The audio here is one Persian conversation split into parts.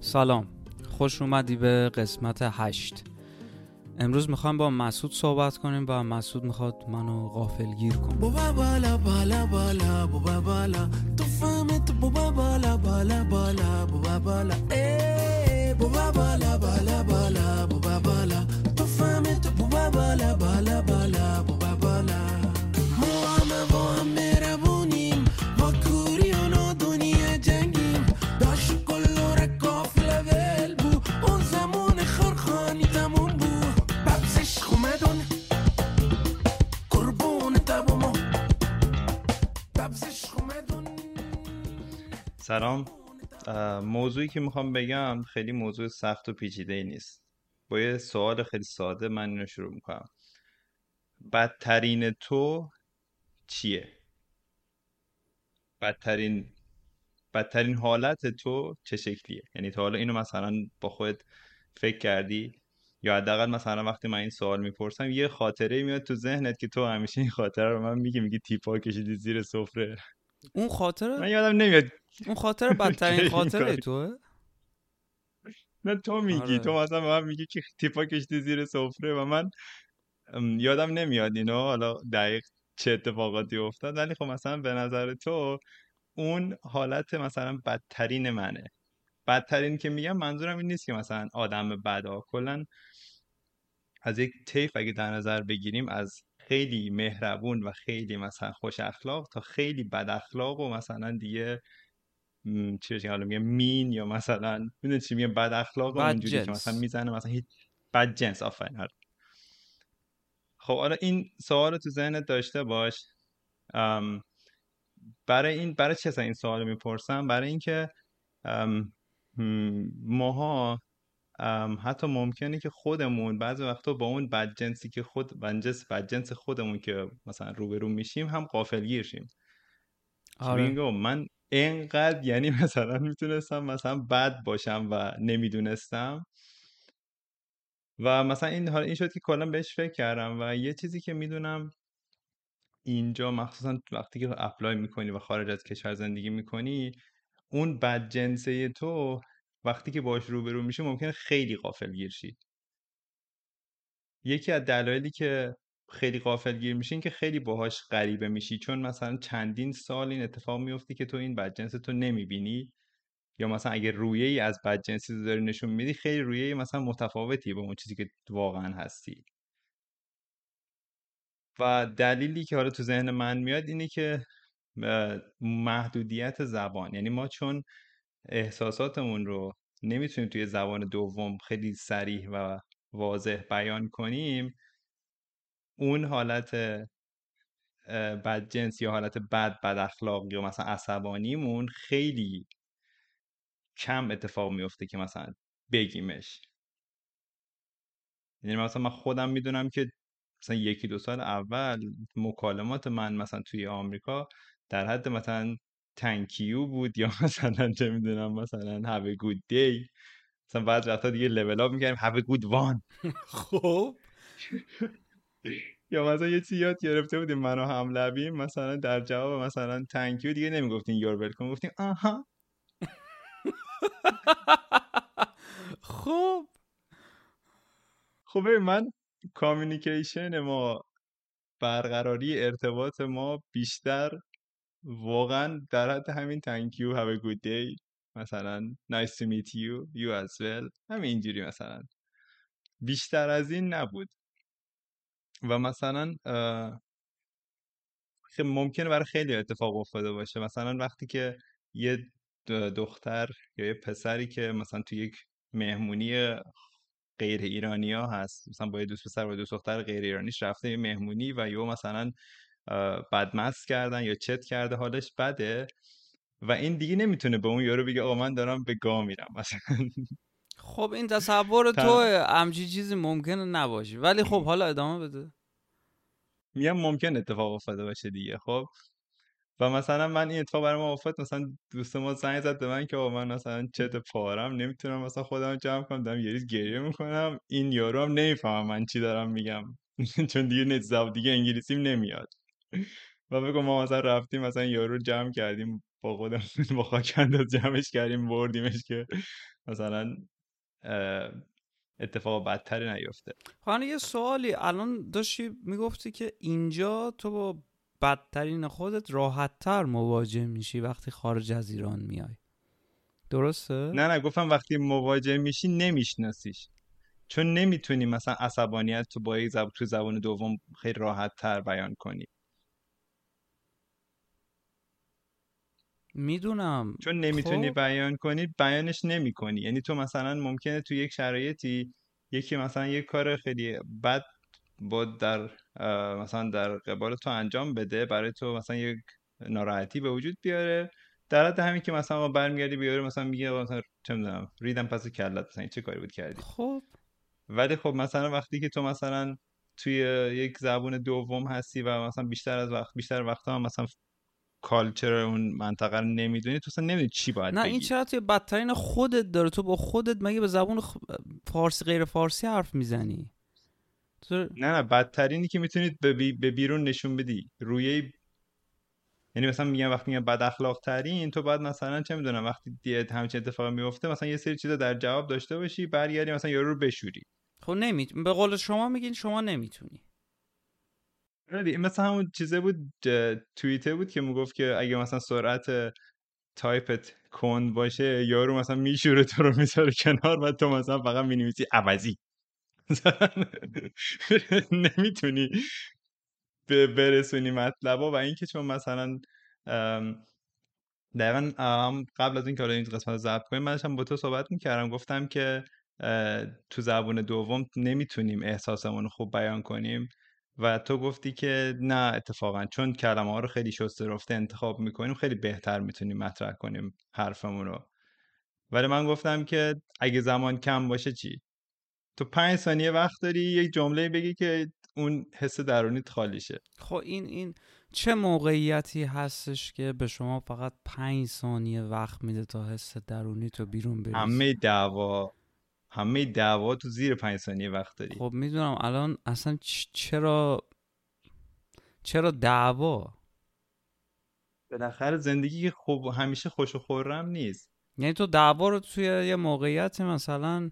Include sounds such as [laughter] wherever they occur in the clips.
سلام. خوش اومدی به قسمت هشت. امروز می‌خوام با مسعود صحبت کنیم و مسعود می‌خواد منو غافل گیر کنه. بابا بالا بالا بالا بابا بالا. تو فهمت بابا بالا بالا بالا بابا بالا. بابا بالا بالا بالا بابا بالا. تو فهمت بابا بالا بالا بالا بابا بالا ما همه با هم مهربونیم ما کوری و نادونی جنگیم داشت کلو کافل ول بو اون زمان خرخانی تموم بو ببزش خومدون قربون تبومو ببزش خومدون سلام موضوعی که می‌خوام بگم خیلی موضوع سخت و پیچیده ای نیست. با یه سوال خیلی ساده من اینو شروع می‌کنم. بدترین تو چیه؟ بدترین بدترین حالت تو چه شکلیه؟ یعنی تا حالا اینو مثلا با خودت فکر کردی؟ یا حداقل مثلا وقتی من این سوال می‌پرسم یه خاطره میاد تو ذهنت که تو همیشه این خاطره رو من میگی میگی تیپا کشیدی زیر سفره اون من خاطر یادم نمیاد اون خاطر بدترین [laughs] خاطره توه نه تو میگی تو آره مثلا به من میگی که تیپا کشتی زیر سفره و من یادم نمیاد اینو حالا دقیق چه اتفاقاتی افتاد ولی خب مثلا به نظر تو اون حالت مثلا بدترین منه. بدترین که میگم منظورم این نیست که مثلا آدم بدا. کلا از یک طیف اگه در نظر بگیریم از خیلی مهربون و خیلی مثلا خوش اخلاق تا خیلی بد اخلاق و مثلا دیگه م، چی بهش حالا میگه مین یا مثلا می‌دونی چی میگه بد اخلاق بد اونجوری که مثلا می‌زنه مثلا هیچ بد جنس. آفرین. آره. خب حالا این سوال رو تو ذهنت داشته باش. برای این برای اصلا این سوال می‌پرسم؟ برای اینکه ماها حتی ممکنه که خودمون بعضی وقتا با اون بدجنسی که خود بدجنس بدجنس خودمون که مثلا روبرو میشیم هم غافلگیر شیم. که آره. من اینقدر یعنی [laughs] مثلا می‌تونستم مثلا بد باشم و نمی‌دونستم. و مثلا این حالا این شد که کلا بهش فکر کردم و یه چیزی که می‌دونم اینجا مخصوصا وقتی که اپلای می‌کنی و خارج از کشور زندگی می‌کنی اون بدجنسه تو وقتی که باش روبرو میشی ممکنه خیلی غافلگیر شی. یکی از دلایلی که خیلی غافلگیر میشی این که خیلی باهاش غریبه میشی چون مثلا چندین سال این اتفاق میفته که تو این بدجنس تو نمی‌بینی. یا مثلا اگه رویه ای از بدجنسی رو داری نشون میدی خیلی رویه مثلا متفاوتی با اون چیزی که واقعا هستی. و دلیلی که حالا تو ذهن من میاد اینه که محدودیت زبان. یعنی ما چون احساساتمون رو نمی‌تونیم توی زبان دوم خیلی صریح و واضح بیان کنیم اون حالت اه، بدجنس یا حالت بد بد اخلاق یا مثلا عصبانیمون خیلی کم اتفاق میفته که مثلا بگیمش. یعنی مثلا من خودم می‌دونم که مثلا یکی دو سال اول مکالمات من مثلا توی آمریکا در حد مثلا تنکیو بود یا [laughs] مثلا چه می‌دونم مثلا have a good day. مثلا بعد وقتا دیگه لول اپ می‌کردیم have a good one. [laughs] خب. یا مثلا یه چیزی یاد گرفته بودیم من و هملبیم مثلا در جواب مثلا تنکیو دیگه نمی‌گفتیم یور ولکام گفتیم آها. [laughs] خب. خب من کامیونیکیشن ما برقراری ارتباط ما بیشتر واقعا در حد همین thank you have a good day مثلا nice to meet you you as well همین اینجوری مثلا. بیشتر از این نبود. و مثلا ممکنه برای خیلی اتفاق افتاده باشه. مثلا وقتی که یه دختر یا یه پسری که مثلا تو یک مهمونی غیر ایرانی ها هست مثلا با یه دوست پسر و دوست دختر غیر ایرانیش رفته یه مهمونی و یهو مثلا بدمست کردن یا چت کرده حالش بده و این دیگه نمی‌تونه به اون یارو بگه آقا من دارم به گا میرم. مثلا خب این تصور. [laughs] تو همچی چیزی ممکنه نباشه. ولی خب حالا ادامه بده. میگم ممکن اتفاق افتاده باشه دیگه. خب و مثلا من این اتفاق برای ما افتاد مثلا دوست ما زنگ زد به من که من مثلا چت پارم نمی‌تونم مثلا خودم جمع کنم دارم یه ریز گریه می‌کنم. این یارو هم نمی‌فهمم من چی دارم میگم. [laughs] چون دیگه زب دیگه انگلیسیم نمیاد. و بگم ما مثلا رفتیم مثلا یارو جمع کردیم با خودم [laughs] با خاک انداز جمعش کردیم بردیمش که مثلا اتفاق بدتری نیفته. حالا یه سوالی. الان داشتی می‌گفتی که اینجا تو با بدترین خودت راحتتر مواجه میشی وقتی خارج از ایران میای. درسته؟ نه نه گفتم وقتی مواجه میشی نمیشناسیش. چون نمی‌تونی مثلا عصبانیت تو با یک زب... تو زبان دوم خیلی راحت تر بیان کنی. می‌دونم. چون نمی‌تونی خب. بیان کنی بیانش نمی‌کنی. یعنی تو مثلا ممکنه تو یک شرایطی یکی مثلا یک کار خیلی بد با در مثلا در قبال تو انجام بده برای تو مثلا یک ناراحتی به وجود بیاره. در حد همین که مثلا برمیگردی بیاره مثلا میگه مثلا چه می‌دونم ریدم پس کلت مثلا چه کاری بود کردی؟ خب. ولی خب مثلا وقتی که تو مثلا توی یک زبون دوم هستی و مثلا بیشتر از وقت بیشتر وقتا هم مثلا کالچر اون منطقه رو نمی‌دونی تو اصلا نمی‌دونی چی باید نه بگی. این چرا توی بدترین خودت داره. تو با خودت مگه به زبون فارسی غیر فارسی حرف می‌زنی؟ نه نه بدترینی که می‌تونید به, بی... به بیرون نشون بدی. روی یعنی مثلا میگن وقتی میگن بد اخلاق ترین تو باید مثلا چه می‌دونم وقتی دیگه همچین اتفاقی میفته مثلا یه سری چیزا در جواب داشته باشی برگردی مثلا یارو رو بشوری. خب نمی به قول شما میگین شما نمی‌تونی. مثلا همون چیزه بود توییته بود که می‌گفت که اگه مثلا سرعت تایپت کند باشه یارو مثلا میشوره تو رو می‌ذاره کنار و تو مثلا فقط می‌نویسی عوضی. [laughs] نمی‌تونی به برسونی مطلبا و اینکه چون مثلا دقیقا قبل از اینکه این قسمت رو ضبط کنیم من با تو صحبت می‌کردم گفتم که تو زبون دوم نمی‌تونیم احساسمون رو خوب بیان کنیم و تو گفتی که نه اتفاقا چون کلمه ها رو خیلی شسته رفته انتخاب می‌کنیم خیلی بهتر می‌تونیم مطرح کنیم حرفمون رو. ولی من گفتم که اگه زمان کم باشه چی؟ تو پنج ثانیه وقت داری یک جمله بگی که اون حس درونیت خالی شه. خب این این چه موقعیتی هستش که به شما فقط پنج ثانیه وقت میده تا حس درونی تو بیرون بریزی؟ همه دعوا همه دعوا تو زیر پنج ثانیه وقت داری. خب می‌دونم الان اصلا چرا چرا دعوا؟ بالاخره زندگی که خوب همیشه خوش و خورم نیست. یعنی تو دعوا رو توی یه موقعیت مثلا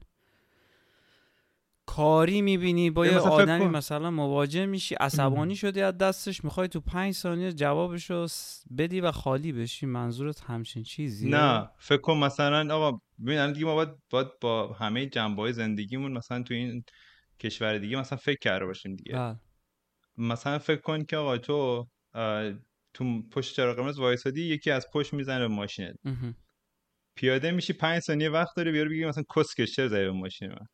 کاری می‌بینی با یه آدمی. مثلا مواجه میشی عصبانی شدی از دستش می‌خوای تو پنج ثانیه جوابش رو س- بدی و خالی بشی منظورت همچین چیزیه نه فکر کن مثلا آقا ببین الان دیگه ما باید, باید با همه جنبه های زندگیمون مثلا تو این کشور دیگه مثلا فکر کرده باشیم دیگه بله مثلا فکر کن که آقا تو تو پشت چراغ قرمز وایسادی یکی از پشت می‌زنه به ماشینت. پیاده میشی پنج ثانیه وقت داری بیاره بگی مثلا کسکش چرا زدی به ماشین من.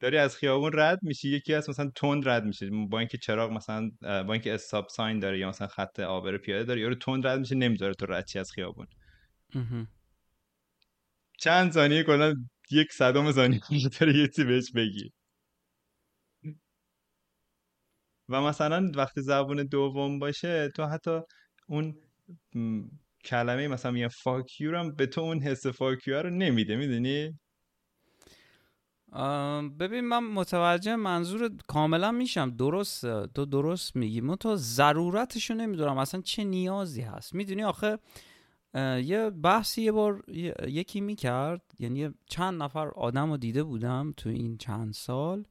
داری از خیابون رد میشی یکی از مثلا تند رد میشه. با اینکه چراغ مثلا با اینکه استاپ ساین داره یا مثلا خط عابر پیاده داره یارو تند رد میشه نمی‌ذاره تو رد چی از خیابون. چند ثانیه کلا یک صدم ثانیه داره یه چیزی بهش بگی. و مثلا وقتی زبون دوم باشه تو حتی اون کلمه مثلا میگن فاکیو هم به تو اون حس فاکیو رو نمیده می‌دونی؟ ببین من متوجه منظور کاملا میشم. درست تو درست میگی. من تو ضرورتشو نمی‌دونم. اصلا چه نیازی هست. می‌دونی آخه یه بحثی یه بار یکی می‌کرد. یعنی چند نفر آدم رو دیده بودم تو این چند سال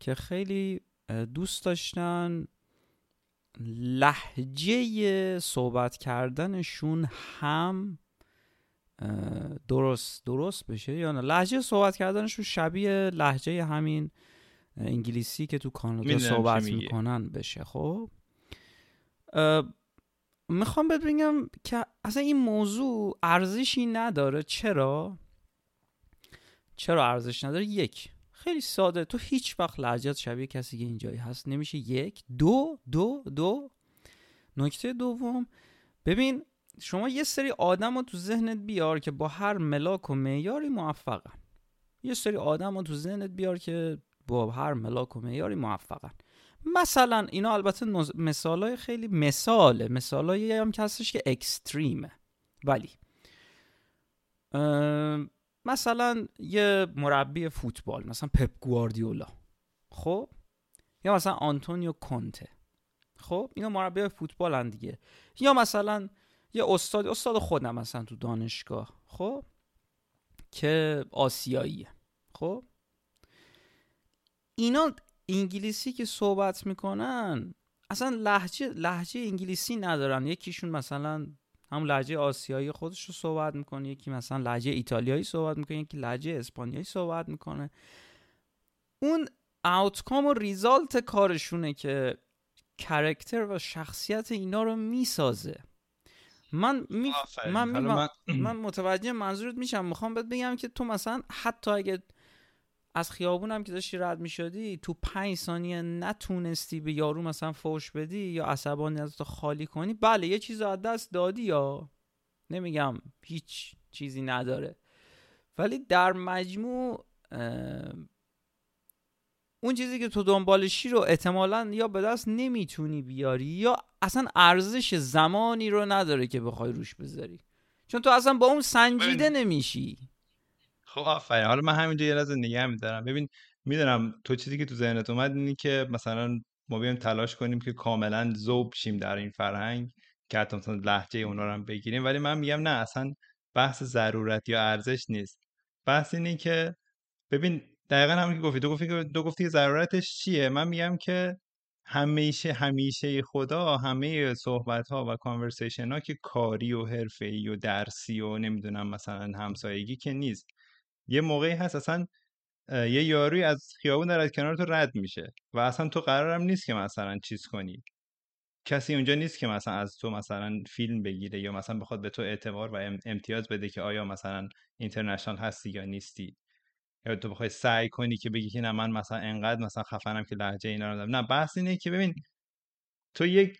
که خیلی دوست داشتن لحجه صحبت کردنشون هم درست درست بشه یا نه؟ لحجه صحبت کردنشون شبیه لحجه همین انگلیسی که تو کانادا صحبت. می‌کنن بشه خب؟ می‌خوام بهت بگم که اصلا این موضوع ارزشی نداره. چرا؟ چرا ارزش نداره؟ یک خیلی ساده. تو هیچ وقت لهجت شبیه کسی که اینجایی هست. نمیشه یک دو دو دو. نکته دوم ببین شما یه سری آدم رو تو ذهنت بیار که با هر ملاک و معیاری موفقن. یه سری آدم رو تو ذهنت بیار که با هر ملاک و معیاری موفقن. مثلا اینا البته مثال های خیلی مثاله. مثال هم که هستش که اکستریمه. ولی ام، مثلا یه مربی فوتبال مثلا پپ گواردیولا. خب؟ یا مثلا آنتونیو کونته. خب؟ اینا مربی فوتبال هم دیگه. یا مثلا یه استاد استاد خودم مثلا تو دانشگاه خب؟ که آسیاییه خب؟ اینا انگلیسی که صحبت می‌کنن اصلا لحجه لحجه انگلیسی ندارن. یکیشون مثلا هم لحجه آسیایی خودش رو صحبت می‌کنه یکی مثلا لحجه ایتالیایی صحبت می‌کنه یکی لحجه اسپانیایی صحبت می‌کنه. اون آوتکام و ریزالت کارشونه که کرکتر و شخصیت اینا رو می‌سازه. من می... من, می... من... من متوجه منظورت میشم. می‌خوام بهت بگم که تو مثلا حتی اگه از خیابونم که داشتی رد می‌شدی تو پنج ثانیه نتونستی به یارو مثلا فوش بدی یا عصبانیت رو خالی کنی بله یه چیز رو از دست دادی یا؟ نمیگم هیچ چیزی نداره. ولی در مجموع اه، اون چیزی که تو دنبالشی رو احتمالا یا به دست نمی‌تونی بیاری یا اصلا ارزش زمانی رو نداره که بخوای روش بذاری. چون تو اصلا با اون سنجیده نمیشی. خب آفرین. حالا من همینجا یه لحظه نگه میدارم. ببین می‌دونم تو چیزی که تو ذهنت اومد اینی که مثلا ما بیایم تلاش کنیم که کاملا ذوب شیم در این فرهنگ که حتی مثلا لهجه اونا رو هم بگیریم. ولی من میگم نه اصلا بحث ضرورت یا ارزش نیست. بحث اینه که ببین دقیقا همون که گفتی. تو گفتی تو گفتی ضرورتش چیه؟ من میگم که همیشه همیشه خدا همه صحبت ها و کانورسیشن ها که کاری و حرفه‌ای و درسی و نمی‌دونم مثلا همسایگی که نیست. یه موقعی هست اصلا یه یاروی از خیابون داره از کنار تو رد میشه و اصلا تو قرارم نیست که مثلا چیز کنی. کسی اونجا نیست که مثلا از تو مثلا فیلم بگیره یا مثلا بخواد به تو اعتبار و ام- امتیاز بده که آیا مثلا اینترنشنال هستی یا نیستی. یا تو بخوای سعی کنی که بگی که نه من مثلا انقدر مثلا خفنم که لهجه اینا رو دارم نه بحث اینه که ببین تو یک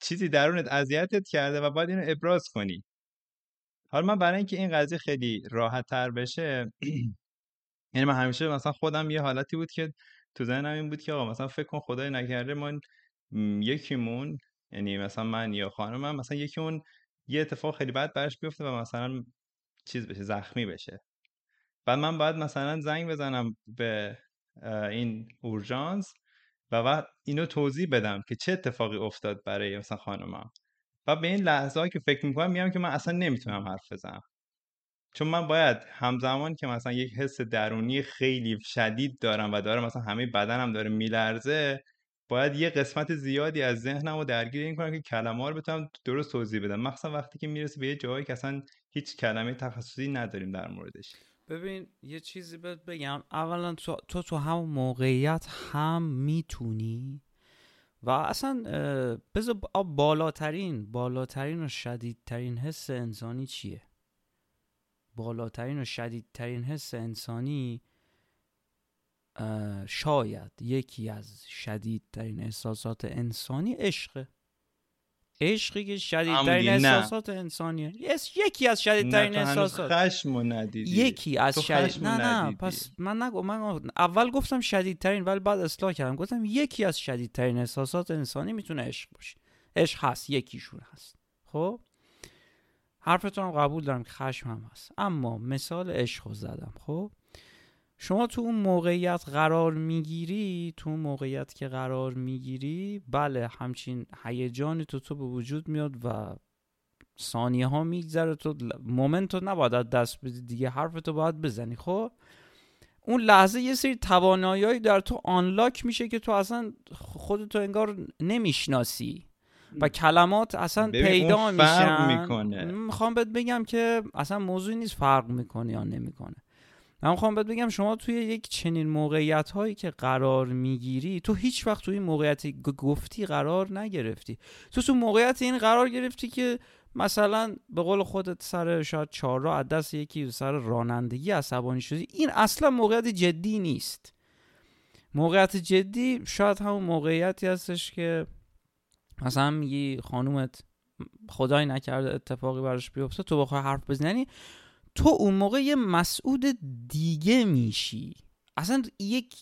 چیزی درونت اذیتت کرده و باید اینو ابراز کنی. حالا من برای اینکه این قضیه خیلی راحت تر بشه [clears throat] یعنی من همیشه مثلا خودم یه حالتی بود که تو ذهنم این بود که آقا مثلا فکر کن خدای نکرده ما م، یکیمون یعنی مثلا من یا خانمم مثلا یکیمون یه اتفاق خیلی بد براش بیفته و مثلا چیز بشه زخمی بشه. بعد من باید مثلا زنگ بزنم به این اورژانس و بعد اینو توضیح بدم که چه اتفاقی افتاد برای مثلا خانمم و به این لحظه که فکر می‌کنم میگم که من اصلا نمی‌تونم حرف بزنم. چون من باید همزمان که مثلا یک حس درونی خیلی شدید دارم و دارم مثلا همه بدنم داره میلرزه باید یه قسمت زیادی از ذهنم رو درگیر این کنم که کلمه رو بتونم درست توضیح بدم. مخصوصا وقتی که می‌رسه به یه جایی که اصلا هیچ کلمه تخصصی نداریم در موردش. ببین یه چیزی بهت بگم. اولا تو تو, تو همون موقعیت هم می‌تونی و اصلا بذار با- بالاترین بالاترین و شدیدترین حس انسانی چیه؟ بالاترین و شدیدترین حس انسانی شاید یکی از شدیدترین احساسات انسانی عشقه. عشقی که شدیدترین. احساسات انسانیه. یس- یکی از شدیدترین احساسات. خشم ندیدی. یکی از شدید نه نه ندیدی. پس من نگو من اول گفتم شدیدترین ولی بعد اصلاح کردم. گفتم یکی از شدیدترین احساسات انسانی می‌تونه عشق باشه. عشق هست یکیشون هست. خب؟ حرفتون هم قبول دارم که خشم هم هست. اما مثال عشق رو زدم. خب؟ شما تو اون موقعیت قرار می‌گیری تو اون موقعیت که قرار می‌گیری بله همچین هیجانی تو تو به وجود میاد و ثانیه ها میگذره تو مومنت رو نباید از دست بدی دیگه حرف تو باید بزنی. خب؟ اون لحظه یه سری توانایی در تو آنلاک میشه که تو اصلا خودتو انگار نمی‌شناسی و کلمات اصلا پیدا میشن. می‌کنه. می‌خوام بهت بگم که اصلا موضوعی نیست فرق می‌کنه یا نمی‌کنه. من می‌خوام بهت بگم شما توی یک چنین موقعیت هایی که قرار می‌گیری تو هیچ وقت توی این موقعیت گفتی قرار نگرفتی. تو تو موقعیت این قرار گرفتی که مثلا به قول خودت سر شاید چهار راه از دست یکی سر رانندگی عصبانی شدی. این اصلا موقعیت جدی نیست. موقعیت جدی شاید همون موقعیتی هستش که مثلا میگی خانومت خدای نکرده اتفاقی براش بیفته تو بخوای حرف بزنی. یعنی تو اون موقع یه مسعود دیگه میشی. اصلا یک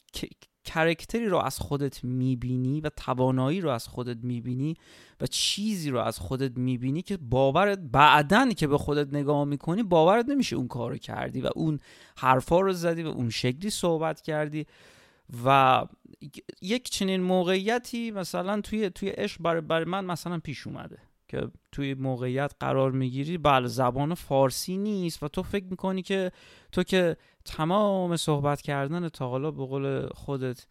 کرکتری رو از خودت می‌بینی و توانایی رو از خودت می‌بینی و چیزی رو از خودت می‌بینی که باورت بعدن که به خودت نگاه می‌کنی باورت نمیشه اون کار رو کردی و اون حرفا رو زدی و اون شکلی صحبت کردی و یک چنین موقعیتی مثلا توی توی عشق برای, برای من مثلا پیش اومده. که توی موقعیت قرار می‌گیری بله زبان فارسی نیست و تو فکر می‌کنی که تو که تمام صحبت کردن تا حالا به قول خودت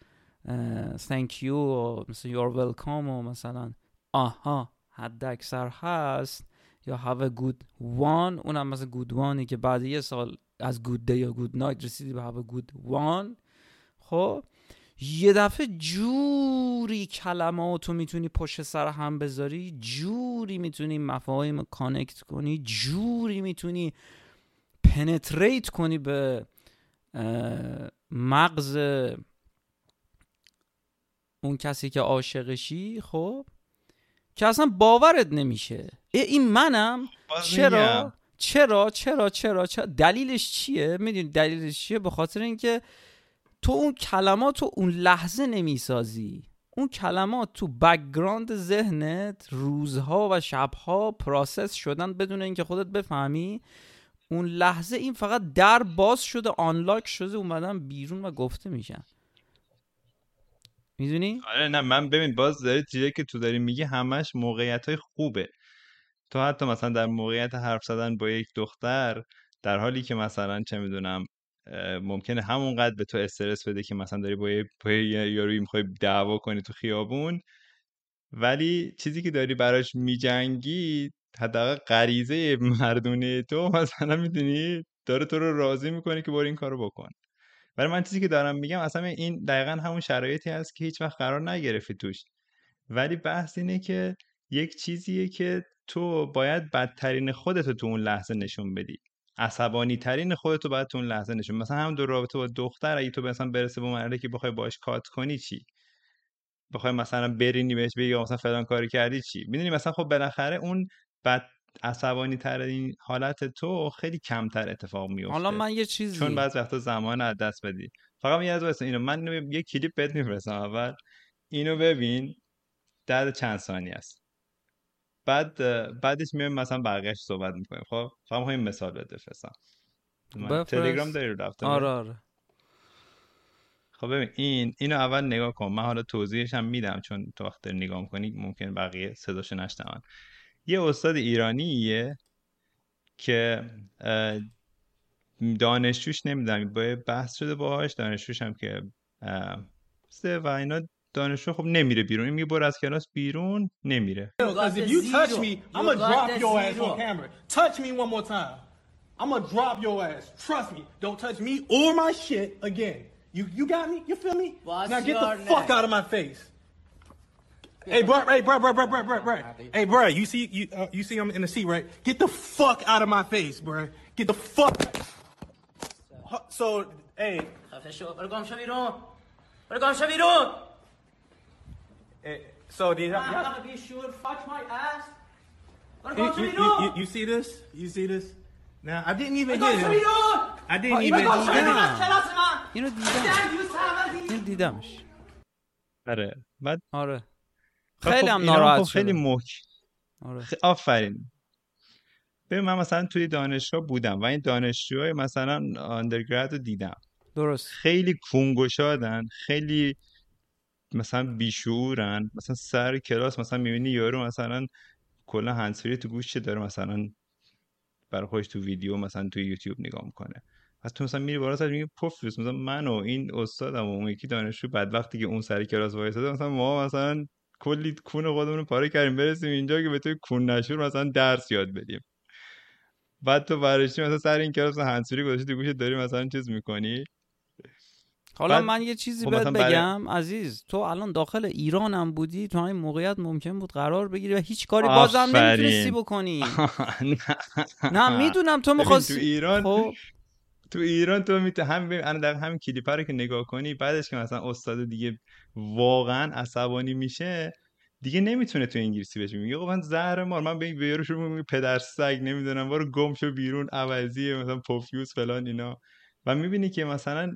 thank you و مثلا you're welcome و مثلا آها حد اکثر هست یا have a good one اونم مثلا good one که بعد یه سال از good day یا good night رسیدی به have a good one. خب یه دفعه جوری کلماتو می‌تونی پشت سر هم بذاری جوری می‌تونی مفاهیم کانکت کنی جوری می‌تونی penetrate کنی به مغز اون کسی که عاشقشی خب؟ که اصلا باورت نمیشه. این منم چرا؟ چرا؟ چرا؟ چرا؟ چرا؟ دلیلش چیه؟ می‌دونی دلیلش چیه؟ به خاطر اینکه تو اون کلمات رو اون لحظه نمی‌سازی. اون کلمات تو background ذهنت روزها و شبها process شدن بدون اینکه خودت بفهمی. اون لحظه این فقط در باز شده آنلاک شده اومدن بیرون و گفته میشن. می‌دونی؟ آره نه من ببین باز داری چیزی که تو داری میگی همش موقعیت های خوبه. تو حتی مثلا در موقعیت حرف زدن با یک دختر در حالی که مثلا چه می‌دونم ممکنه همونقدر به تو استرس بده که مثلا داری با یه, با یه یاروی می‌خوای دعوا کنی تو خیابون. ولی چیزی که داری براش میجنگی حداقل غریزه مردونه تو [laughs] مثلا می‌دونی داره تو رو راضی می‌کنه که برو این کارو بکن. ولی من چیزی که دارم میگم اصلا این دقیقا همون شرایطی هست که هیچ وقت قرار نگرفتی توش. ولی بحث اینه که یک چیزیه که تو باید بدترین خودتو تو اون لحظه نشون بدی. عصبانی ترین خودتو باید تو اون لحظه نشون مثلا هم دو رابطه با دختر اگه تو مثلا برسه به مرحله که بخوای باش کات کنی چی؟ بخوای مثلا برینی بهش بگی مثلا فلان کاری کردی چی؟ می‌دونی مثلا خب بالاخره اون بد عصبانی تر این حالت تو خیلی کمتر اتفاق میفته حالا من یه چیزی چون بعضی وقتا زمان از دست بدی. فقط یه از اینو من اینو یه کلیپ بهت میفرستم اول. اینو ببین. در چند ثانیه است؟ بعد بعدش میایم مثلا بقیه‌اش صحبت می‌کنیم. خب؟ فقط این مثال بده بفرستم. تلگرام داری رو آره آره. خب ببین این اینو اول نگاه کن. من حالا توضیحش هم میدم چون تو وقت نگاه می‌کنی ممکن بقیه صداشو نشنون. یه استاد ایرانیه که دانشجوش نمی‌دونم با بحث شده باهاش. دانشجوش هم که و اینا دانشجو خب نمیره بیرون این میگه برو از کلاس بیرون نمیره Because if you touch me, I'm gonna drop your ass on camera. Touch me one more time. I'm gonna drop your ass. Trust me. Don't touch me or my shit again. You you got me? You feel me? What's now get the your fuck name? out of my face. Hey, bro, hey, bro, bro, bro, bro, bro, bro. Hey, bro, you see, you, uh, you see, I'm in the seat, right? Get the fuck out of my face, bro. Get the fuck. So, hey, خفه شو برو گم شو بیرون برو گم شو بیرون eh, so did I'm y'all, gonna be sure? Fuck my ass. You, you, you, you, you see this? You see this? Now, I didn't even شو him. I didn't Oh, even من اینو دیدم اینو دیدمش آره بعد آره. خب خیلی هم ناراحت خب خیلی. محک آره. خ- آفرین. ببین من مثلا توی دانشگاه بودم و این دانشجوهای مثلا آندرگراد رو دیدم. درست. خیلی کونگشادن خیلی مثلا بیشعورن مثلا سر کلاس مثلا می‌بینی یارو مثلا کلا هنسفری تو گوشه داره مثلا برای خودش تو ویدیو مثلا تو یوتیوب نگاه می‌کنه. پس تو مثلا میری بالا سرش میگی پوفیوس مثلا من و این استادم و اون یکی دانشجو بعد وقتی که اون سر کلاس وایساده مثلا ما مثلا کلی کون خودمون رو پاره کردیم برسیم اینجا که به توی کون نشور مثلا درس یاد بدیم. بعد تو برشتی مثلا سر این کلاس هنسفری گذاشتی تو گوشت داری مثلا چیز می‌کنی؟ حالا بعد من یه چیزی خب بهت بگم عزیز تو الان داخل ایران هم بودی تو همین موقعیت ممکن بود قرار بگیری و هیچ کاری بازم. نمی‌تونستی بکنی. [laughs] نه می‌دونم تو ببین، می‌خواستی تو ایران خب. تو ایران تو می‌تونی هم الان در همین کلیپ رو که نگاه کنی بعدش که مثلا استاد دیگه واقعا عصبانی میشه دیگه نمی‌تونه تو انگلیسی بهش میگه خب من زهر مار من به این بیارو شروع میگم پدر سگ نمی‌دونم برو گم شو بیرون عوضیه مثلا پوفیوس فلان اینا. و می‌بینی که مثلا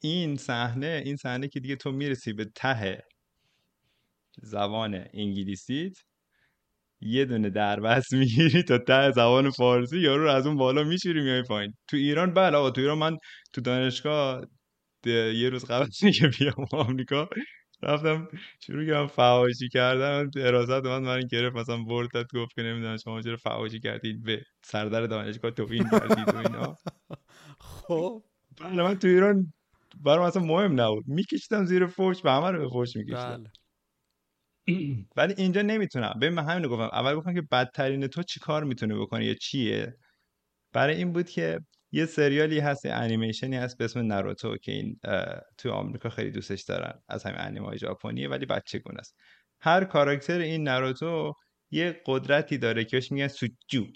این صحنه این صحنه که دیگه تو می‌رسی به ته زبان انگلیسیت یه دونه دربست [laughs] می‌گیری تا ته زبان فارسی یارو رو از اون بالا میشوری میای پایین. تو ایران بله آقا تو ایران من تو دانشگاه یه روز قبل [laughs] اینکه بیام آمریکا رفتم شروع کردم فحاشی کردن حراست من من گرفت مثلا برد داد گفت که نمی‌دونم شما چرا فحاشی کردید به سردر دانشگاه توهین کردید و اینا. [laughs] خب. بله من تو ایران برام اصلا مهم نبود. میکشیدم زیر فوش و همه رو به فوش میکشیدم. بله. [clears throat] ولی اینجا نمی‌تونم. ببین من همین رو گفتم. اول گفتم که بدترین تو چی کار می‌تونه بکنه یا چیه؟ برای این بود که یه سریالی هست یه انیمیشنی هست به اسم ناروتو که این تو آمریکا خیلی دوستش دارن. از همین انیمه های ژاپنیه ولی بچگونه است هر کاراکتر این ناروتو یه قدرتی داره که بهش میگن سوچو.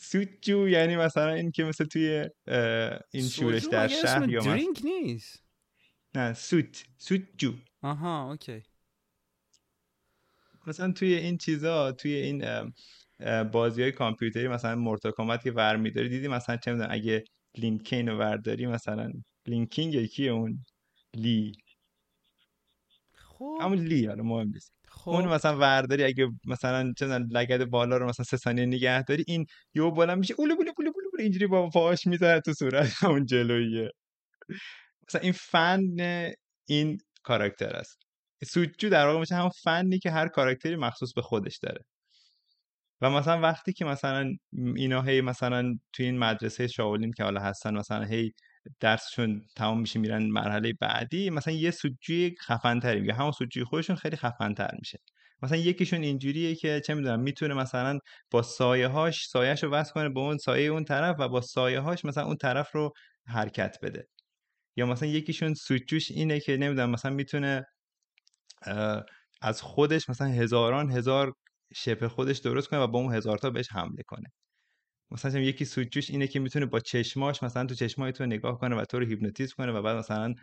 سوچو یعنی مثلا این که مثل توی این شورش در شهر یا مثلا درینک نیست. نه سوت سوچو آها اوکی. مثلا توی این چیزا توی این بازی های کامپیوتری مثلا مورتال کامبت که ور میداری دیدی مثلا چه می‌دونم اگه لینکین رو ورداری مثلا لینکینگ یکی اون لی خب. همون لی حالا مهم نیست. خب. اون مثلا ورداری اگه مثلا چه لگد بالا رو مثلا سه ثانیه نگه داری این یهو بلند میشه اولو بولو بولو بولو بولو اینجوری با پاهاش می‌زنه تو صورت [laughs] اون جلویه مثلا این فن این کاراکتر است. سوچو در واقع میشه همون فنی که هر کاراکتری مخصوص به خودش داره. و مثلا وقتی که مثلا اینا هی مثلا توی این مدرسه شاولین که حالا هستن مثلا هی درسشون تمام میشه میرن مرحله بعدی مثلا یه سوجوی خفن تری میگه همون سوجوی خودشون خیلی خفن تر میشه. مثلا یکیشون اینجوریه که چه می‌دونم می‌تونه مثلا با سایه هاش سایهش رو وصل کنه به اون سایه اون طرف و با سایه هاش مثلا اون طرف رو حرکت بده. یا مثلا یکیشون سوچوش اینه که نمی‌دونم مثلا می‌تونه از خودش مثلا هزاران هزار شبه خودش درست کنه و با اون هزار تا بهش حمله کنه. مثلا یکی سوچوش اینه که می‌تونه با چشماش مثلا تو چشمای تو نگاه کنه و تو رو هیپنوتیزم کنه و بعد مثلا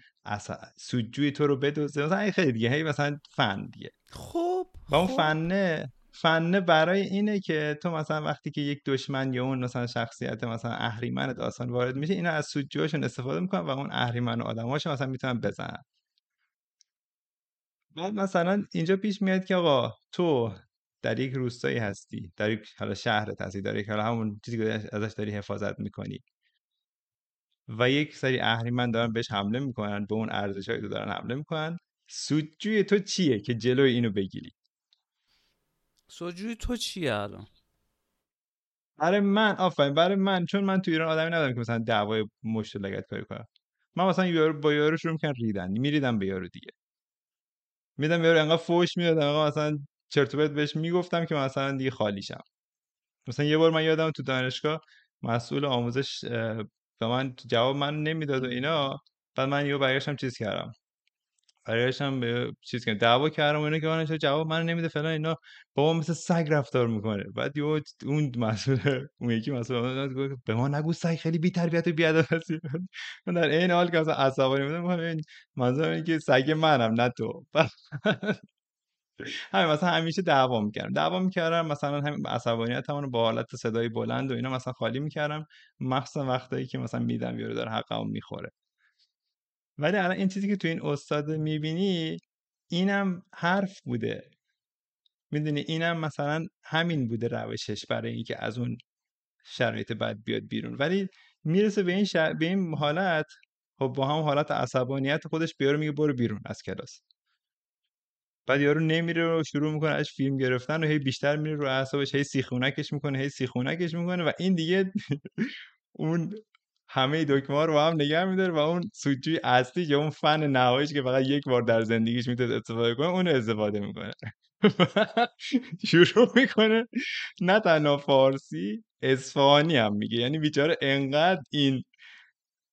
سوجوی تو رو بدوزه مثلا خیلی دیگه هی مثلا فن دیگه. خب و اون خب. فنه فنه برای اینه که تو مثلا وقتی که یک دشمن یا اون مثلا شخصیت مثلا اهریمن داستان وارد میشه اینا از سوجوهاشون استفاده می‌کنن و اون اهریمن و آدماشو مثلا می‌تونن بزنن. بعد مثلا اینجا پیش میاد که آقا تو در یک روستایی هستی در یک حالا شهرت هستی در یک حالا همون چیزی که ازش داری حفاظت می‌کنی. و یک سری اهریمن دارن بهش حمله می‌کنن به اون ارزشایی تو دارن حمله می‌کنن. سودجوی تو چیه که جلوی اینو بگیری؟ سوجوی تو چیه الان؟ برای من آفرین برای من چون من تو ایران آدمی ندارم که مثلا دعوای مشت و لگد کاری کنم. من مثلا یارو با یارو شروع می‌کنم ریدن میریدم به یارو دیگه. میدم یارو انقدر فوش می‌دادم انقدر مثلا چرت و بهش می‌گفتم که مثلا دیگه خالیشم مثلا یه بار من یادم تو دانشگاه مسئول آموزش به من جواب من نمی‌داد و اینا. بعد من یهو برگشتم چیز کردم. برگشتم به چیز کردم. دعوا کردم و اینا که من جواب من نمیده فلان اینا. بابا مثل سگ رفتار می‌کنه. بعد یهو اون مسئول اون یکی مسئول به ما نگو سگ خیلی بی تربیت و بی هستی. من در این حال که مثلا عصبانی بودم. گفتم منظورم اینه که سگ منم نه تو. همین مثلا همیشه دعوا می‌کردم. دعوا می‌کردم مثلا همین عصبانیت رو با حالت صدای بلند و اینا مثلا خالی می‌کردم. مخصوصا وقتایی که مثلا میدم یارو داره حقمو می‌خوره. ولی الان این چیزی که تو این استاد می‌بینی اینم حرف بوده. می‌دونی؟ اینم مثلا همین بوده روشش برای اینکه از اون شرایط بد بیاد بیرون. ولی می‌رسه به این, شر... به این حالت خب با هم حالت عصبانیت خودش بیاره میگه برو بیرون از کلاس. بعد یارو نمیره و شروع می‌کنه از فیلم گرفتن و هی بیشتر میره رو اعصابش هی سیخونکش می‌کنه هی سیخونکش می‌کنه و این دیگه [laughs] اون همه دکمه رو هم نگه میداره و اون سوچوی اصلی یا اون فن نهاییش که فقط یک بار در زندگیش می‌تونه استفاده کنه اون استفاده می‌کنه. [laughs] شروع می‌کنه نه تنها فارسی اصفهانی هم میگه. یعنی بیچاره انقدر این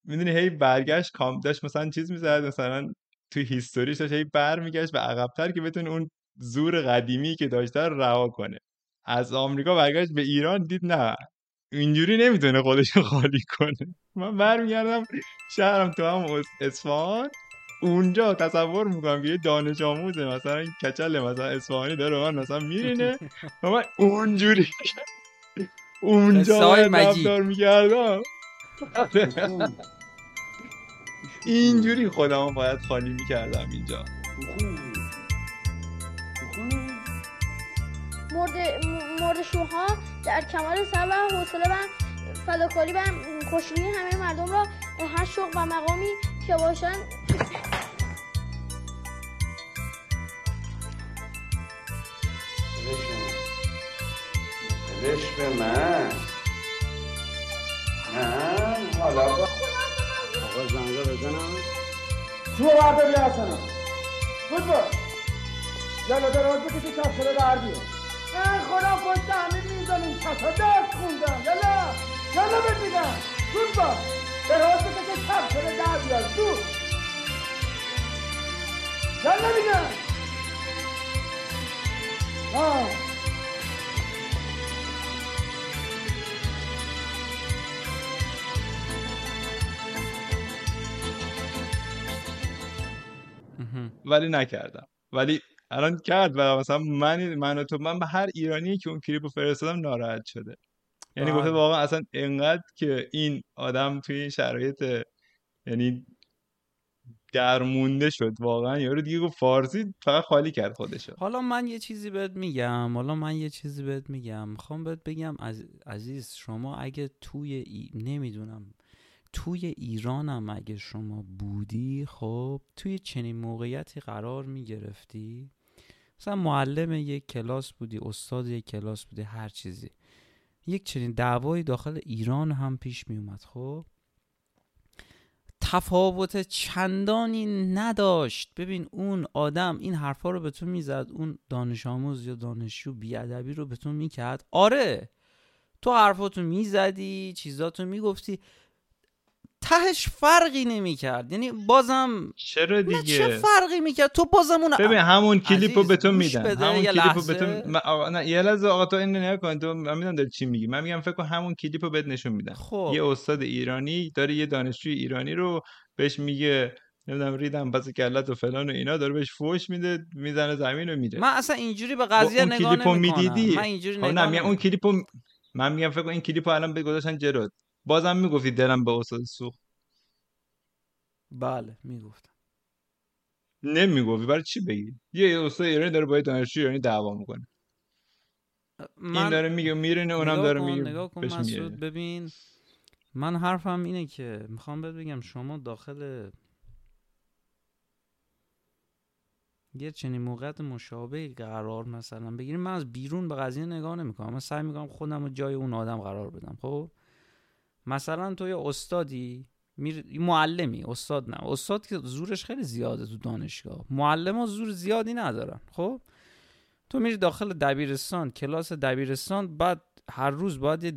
می‌دونی هی برگشت کام داشت مثلا چیز می‌زد مثلا توی هیستوریش داشت هی برمیگشت به عقبتر که بتونه اون زور قدیمی که داشته رو رها کنه. از آمریکا برگشت به ایران دید نه اینجوری نمی‌تونه خودش رو خالی کنه. من برمیگردم شهرم تو هم اصفهان اونجا تصور می‌کنم که یه دانش آموزه مثلا کچل مثلا اصفهانی داره من مثلا میرینه و من اونجوری [laughs] اونجا. رفتار می‌کردم. اینجوری خودمو باید خالی می‌کردم اینجا. مرد مرد شوها در کمال صبر و حوصله و فداکاری و خوشرویی همه مردم را هر شوق و مقامی که باشند. بدش به من. من. حالا با زنگا بزنم. تو بیا اصلا بود با جلو دراز بکشی کف شده در بیار. من خودم پشت همین می‌زنیم. کسا درس خوندم. یلا بهت میگم بود با دراز بکشی کف شده در بیار. زود یلا میگم آه. ولی نکردم. ولی الان کرد و مثلا من من و تو من به هر ایرانی که اون کلیپو فرستادم ناراحت شده. یعنی گفته. واقعا اصلا انقدر که این آدم توی این شرایط یعنی درمونده شد واقعا. یارو دیگه گفت فارسی فقط خالی کرد خودشو. حالا من یه چیزی بهت میگم. حالا من یه چیزی بهت میگم. می‌خوام بهت بگم. عزیز شما اگه توی ای... نمی‌دونم توی ایرانم اگه شما بودی خب توی چنین موقعیتی قرار می‌گرفتی؟ مثلا معلم یک کلاس بودی استاد یک کلاس بودی هر چیزی. یک چنین دعوایی داخل ایران هم پیش می اومد خب. تفاوت چندانی نداشت. ببین اون آدم این حرفا رو به تو می‌زد اون دانش آموز یا دانشجو بیادبی رو به تو می‌کرد. آره تو حرفاتو می‌زدی چیزاتو می‌گفتی. تهش فرقی نمی‌کرد. یعنی بازم چرا نه چه دیگه؟ فرقی می‌کرد؟ تو بازم اون ببین همون کلیپو به تو میدن همون کلیپو به تو آقا نه یه لحظه آقا تو اینو نگاه کن. تو من می‌دونم داری چی میگی. من میگم فکر کن همون کلیپو بهت نشون میدن خب. یه استاد ایرانی داره یه دانشجوی ایرانی رو بهش میگه نمی‌دونم ریدم پس کلت و فلان و اینا داره بهش فوش میده می‌زنه زمین و میره. من اصلا اینجوری به قضیه نگاه نمی‌کنم. من اینجوری خب نگاه نه اون. کلیپو من میگم فکر کن این کلیپو الان به گذاشتن جلوت. بازم می‌گفتی دلم به استاد سوخت. بله می‌گفتم. نمی‌گفتی برای چی بگی؟ یه استاد ایرانی داره با یه دانشجوی ایرانی دعوا می‌کنه. این من داره میگه میرینه اونم داره میگه نگاه کن مسعود ببین من حرفم اینه که می‌خوام بهت بگم شما داخل یه چنین موقعیت مشابهی قرار مثلا بگیریم. من از بیرون به قضیه نگاه نمی‌کنم. من سعی می‌کنم خودم رو جای اون آدم قرار بدم خب؟ مثلا تو یه استادی. معلمی استاد نه. استاد که زورش خیلی زیاده تو دانشگاه. معلم ها زور زیادی ندارن خب؟ تو میری داخل دبیرستان کلاس دبیرستان بعد هر روز باید یه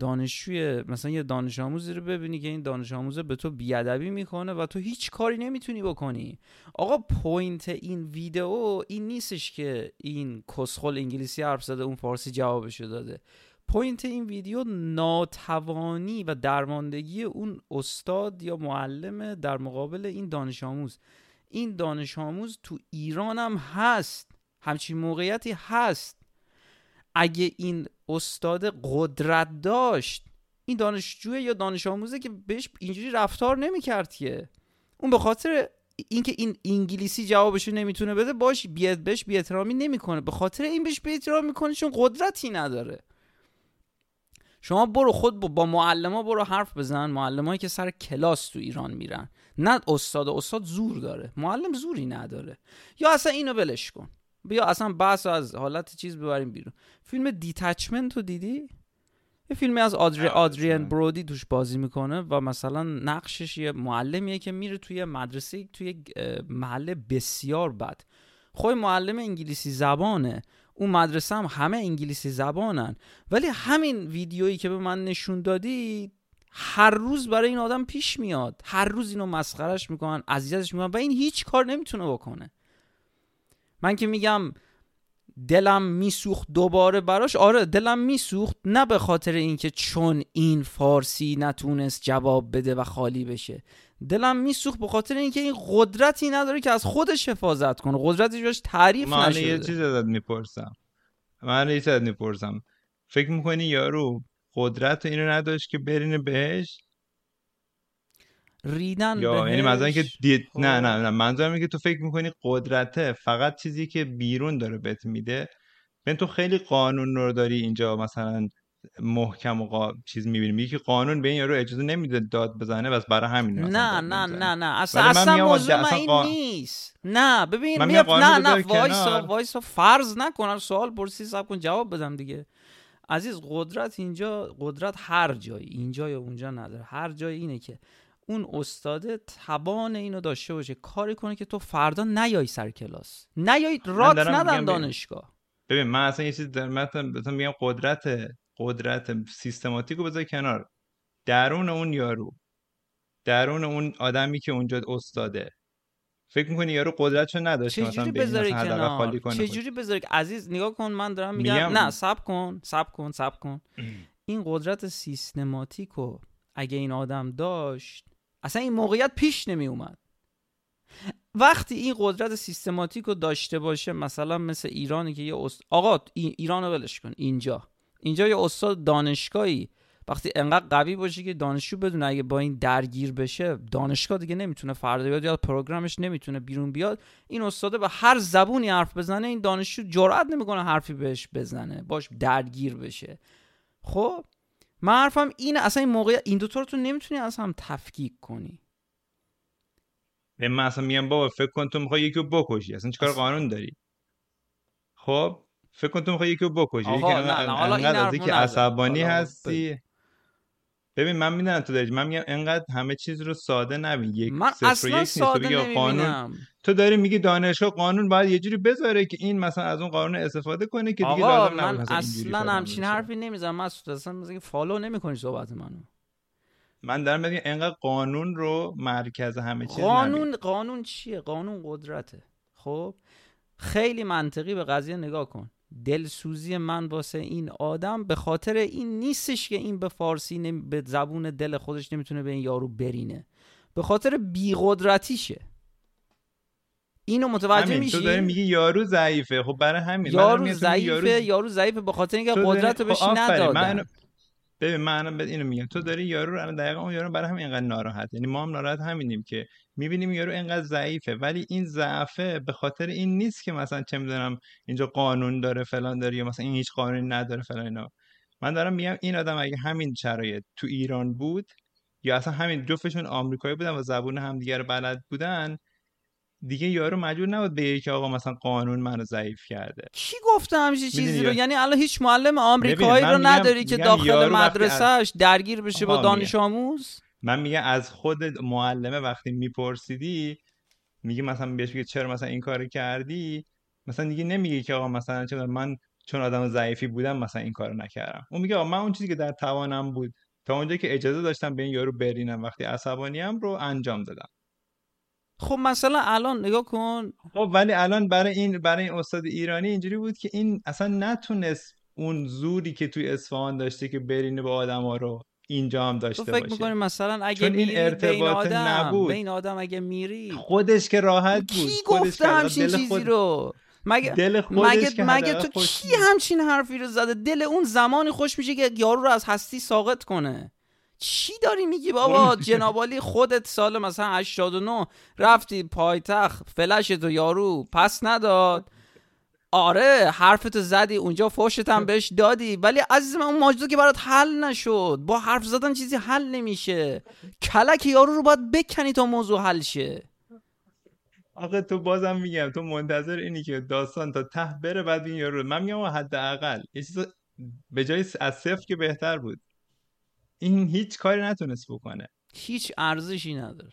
دانشجوی مثلا یه دانش آموزی رو ببینی که این دانش آموزه به تو بیادبی می‌کنه و تو هیچ کاری نمی‌تونی بکنی. آقا point این ویدیو این نیستش که این کسخل انگلیسی حرف زده اون فارسی جوابشو داده. point این ویدیو ناتوانی و درماندگی اون استاد یا معلم در مقابل این دانش آموز. این دانش آموز تو ایران هم هست. همچین موقعیتی هست. اگه این استاد قدرت داشت این دانشجوی یا دانش آموزه که بهش اینجوری رفتار نمی‌کرد که. اون به خاطر اینکه این انگلیسی جوابشو نمی‌تونه بده باش بیاد بهش بی احترامی نمی‌کنه. به خاطر این بهش بی احترامی می‌کنه چون قدرتی نداره. شما برو خود با, با معلما برو حرف بزن. معلمایی که سر کلاس تو ایران میرن. نه استاد استاد زور داره. معلم زوری نداره. یا اصلا اینو ولش کن. بیا اصلا بحث از حالت چیز ببریم بیرون. فیلم Detachment رو دیدی؟ یه فیلمی از آدری آدریان برودی توش بازی می‌کنه و مثلا نقشش یه معلمیه که میره توی مدرسه توی محله بسیار بد. خب معلم انگلیسی زبانه. اون مدرسه هم همه انگلیسی زبانن. ولی همین ویدیویی که به من نشون دادی هر روز برای این آدم پیش میاد. هر روز اینو مسخرش می‌کنن اذیتش می‌کنن و این هیچ کار نمی‌تونه بکنه. من که میگم دلم میسوخت دوباره براش آره دلم میسوخت نه به خاطر اینکه چون این فارسی نتونست جواب بده و خالی بشه. دلم میسوخت به خاطر اینکه این قدرتی نداره که از خودش حفاظت کنه. قدرتش بهش تعریف من نشده یه چیز ازت می‌پرسم. من یه چیز می‌پرسم. فکر می‌کنی یارو قدرت اینو نداشت که برینه بهش؟ ریدن یا یعنی. منظورم که دید خب. نه نه نه. منظورم اینه که تو فکر می‌کنی قدرته. فقط چیزی که بیرون داره بهت میده. ببین تو خیلی قانون رو داری اینجا مثلا محکم و قا... چیز می‌بینی. میگی که قانون به این یارو اجازه نمیده داد بزنه بس برای همین نه نه. نه نه. اصلا اصلا موضوع من این قا- نیست. نه ببین من نه نه وایسا. وایسا. فرض نکنم سوال پرسی سب کن جواب بدم دیگه. عزیز قدرت اینجا قدرت هر جایی اینجا یا اونجا نداره. هر جایی اینه که اون استاده توان اینو داشته باشه کاری کنه که تو فردا نیای سر کلاس. نیای رات ندن. دانشگاه. ببین من اصلا یه چیز بهتون میگم قدرت قدرت سیستماتیک رو بذار کنار. درون اون یارو. درون اون آدمی که اونجا استاده. فکر می‌کنی یارو قدرتشو نداشته مثلا به این بذاری کنار؟ خالی کنه. چجوری بذاری؟ عزیز نگاه کن من دارم میگم, میگم- نه سب کن سب کن سب کن. [clears throat] این قدرت سیستماتیک رو اگه این آدم داشت اصلا این موقعیت پیش نمی اومد وقتی این قدرت سیستماتیک رو داشته باشه مثلا مثل ایرانی که یه است... آقا ای- ایران رو ولش کن. اینجا. اینجا یه استاد دانشگاهی. وقتی انقدر قوی باشه که دانشجو بدونه اگه با این درگیر بشه دانشگاه دیگه نمی‌تونه فردا بیاد یا پروگرامش نمی‌تونه بیرون بیاد. این استاده به هر زبونی حرف بزنه این دانشجو جرئت نمی‌کنه حرفی بهش بزنه باش درگیر بشه. خب من حرفم اینه اصلا این موقع این دوتا رو تو نمی‌تونی از هم تفکیک کنی. به من اصلا میگم بابا فکر کن تو می‌خوای یکی رو بکشی اصلا چیکار. قانون داری؟ خب فکر کن تو می‌خوای یکی رو بکشی؟ یکی نه، انقدر- از نزن. عصبانی هستی؟ ببین من می‌دونم تو داری من میگم انقدر همه چیز رو ساده نبین. یک من یک اصلا نیست تو ساده آقا قانون تو داری میگی دانشگاه قانون باید یه جوری بذاره که این مثلا از اون قانون استفاده کنه که دیگه آقا لازم من مثلا اصلا همچین. حرفی نمی‌زنم. مسعود اصلا که فالو نمی‌کنی صحبت منو. من دارم میگم انقدر قانون رو مرکز همه چیز. قانون قانون چیه؟ قانون قدرته. خب؟ خیلی منطقی به قضیه نگاه کن. دلسوزی من واسه این آدم به خاطر این نیستش که این به فارسی نمی... به زبون دل خودش نمی‌تونه به این یارو برینه. به خاطر بیقدرتیشه. اینو متوجه همین میشی؟ تو داری میگی یارو ضعیفه. خب برای همین یارو ضعیفه یارو ضعیفه به خاطر اینکه قدرت رو خب بهش آفرین. ندادن من ببین من الان بهت اینو میگم. تو داری یارو رو دقیقا اون یارو برای همین اینقدر ناراحت یعنی ما هم ناراحت همینیم که می‌بینیم یارو اینقدر ضعیفه. ولی این ضعفه به خاطر این نیست که مثلا چه می‌دونم اینجا قانون داره فلان داره یا مثلا این هیچ قانونی نداره فلان اینا. من دارم میگم این آدم اگه همین شرایط تو ایران بود یا اصلا همین جفتشون آمریکایی بودن و زبون همدیگه رو بلد بودن دیگه یارو مجبور نبود بگه که آقا مثلا قانون منو ضعیف کرده. کی گفته همچین چیزی رو؟ یعنی الان هیچ معلم آمریکایی رو نداری که داخل مدرسهش درگیر بشه با دانش آموز؟ من میگم از خود معلمه وقتی میپرسیدی میگه مثلا بهش میگه چرا مثلا این کارو کردی؟ مثلا دیگه نمیگه که آقا مثلا چرا من چون آدم ضعیفی بودم مثلا این کارو نکردم. اون میگه آقا من اون چیزی که در توانم بود تا اونجا که اجازه داشتم به این یارو برینم وقتی عصبانیم رو انجام دادم. خب مثلا الان نگاه کن. خب ولی الان برای این برای این استاد ایرانی اینجوری بود که این اصلا نتونست اون زوری که توی اصفهان داشته که برینه به آدما رو اینجا هم تو داشته فکر باشه. می‌کنی مثلا اگه چون این ارتباط آدم نبود. به این آدم اگه میری. خودش که راحت بود کی گفته همچین چیزی خود- رو؟ مگه دل مگه که مگه تو کی همچین حرفی رو زده؟ دل اون زمانی خوش میشه که یارو رو از هستی ساقط کنه. چی داری میگی بابا؟ جنابالی خودت سال مثلا 89 رفتی پایتخت فلش تو یارو پس نداد. آره حرفتو زدی اونجا فوشت هم بهش دادی. ولی عزیز من اون ماجرا که برات حل نشد. با حرف زدن چیزی حل نمیشه. کلک یارو رو باید بکنی تا موضوع حل شه. آقا تو بازم میگم تو منتظر اینی که داستان تا ته بره بعد این یارو من میگم حداقل یه چیز به جای از صفر که بهتر بود. این هیچ کاری نتونست بکنه. هیچ ارزشی نداره.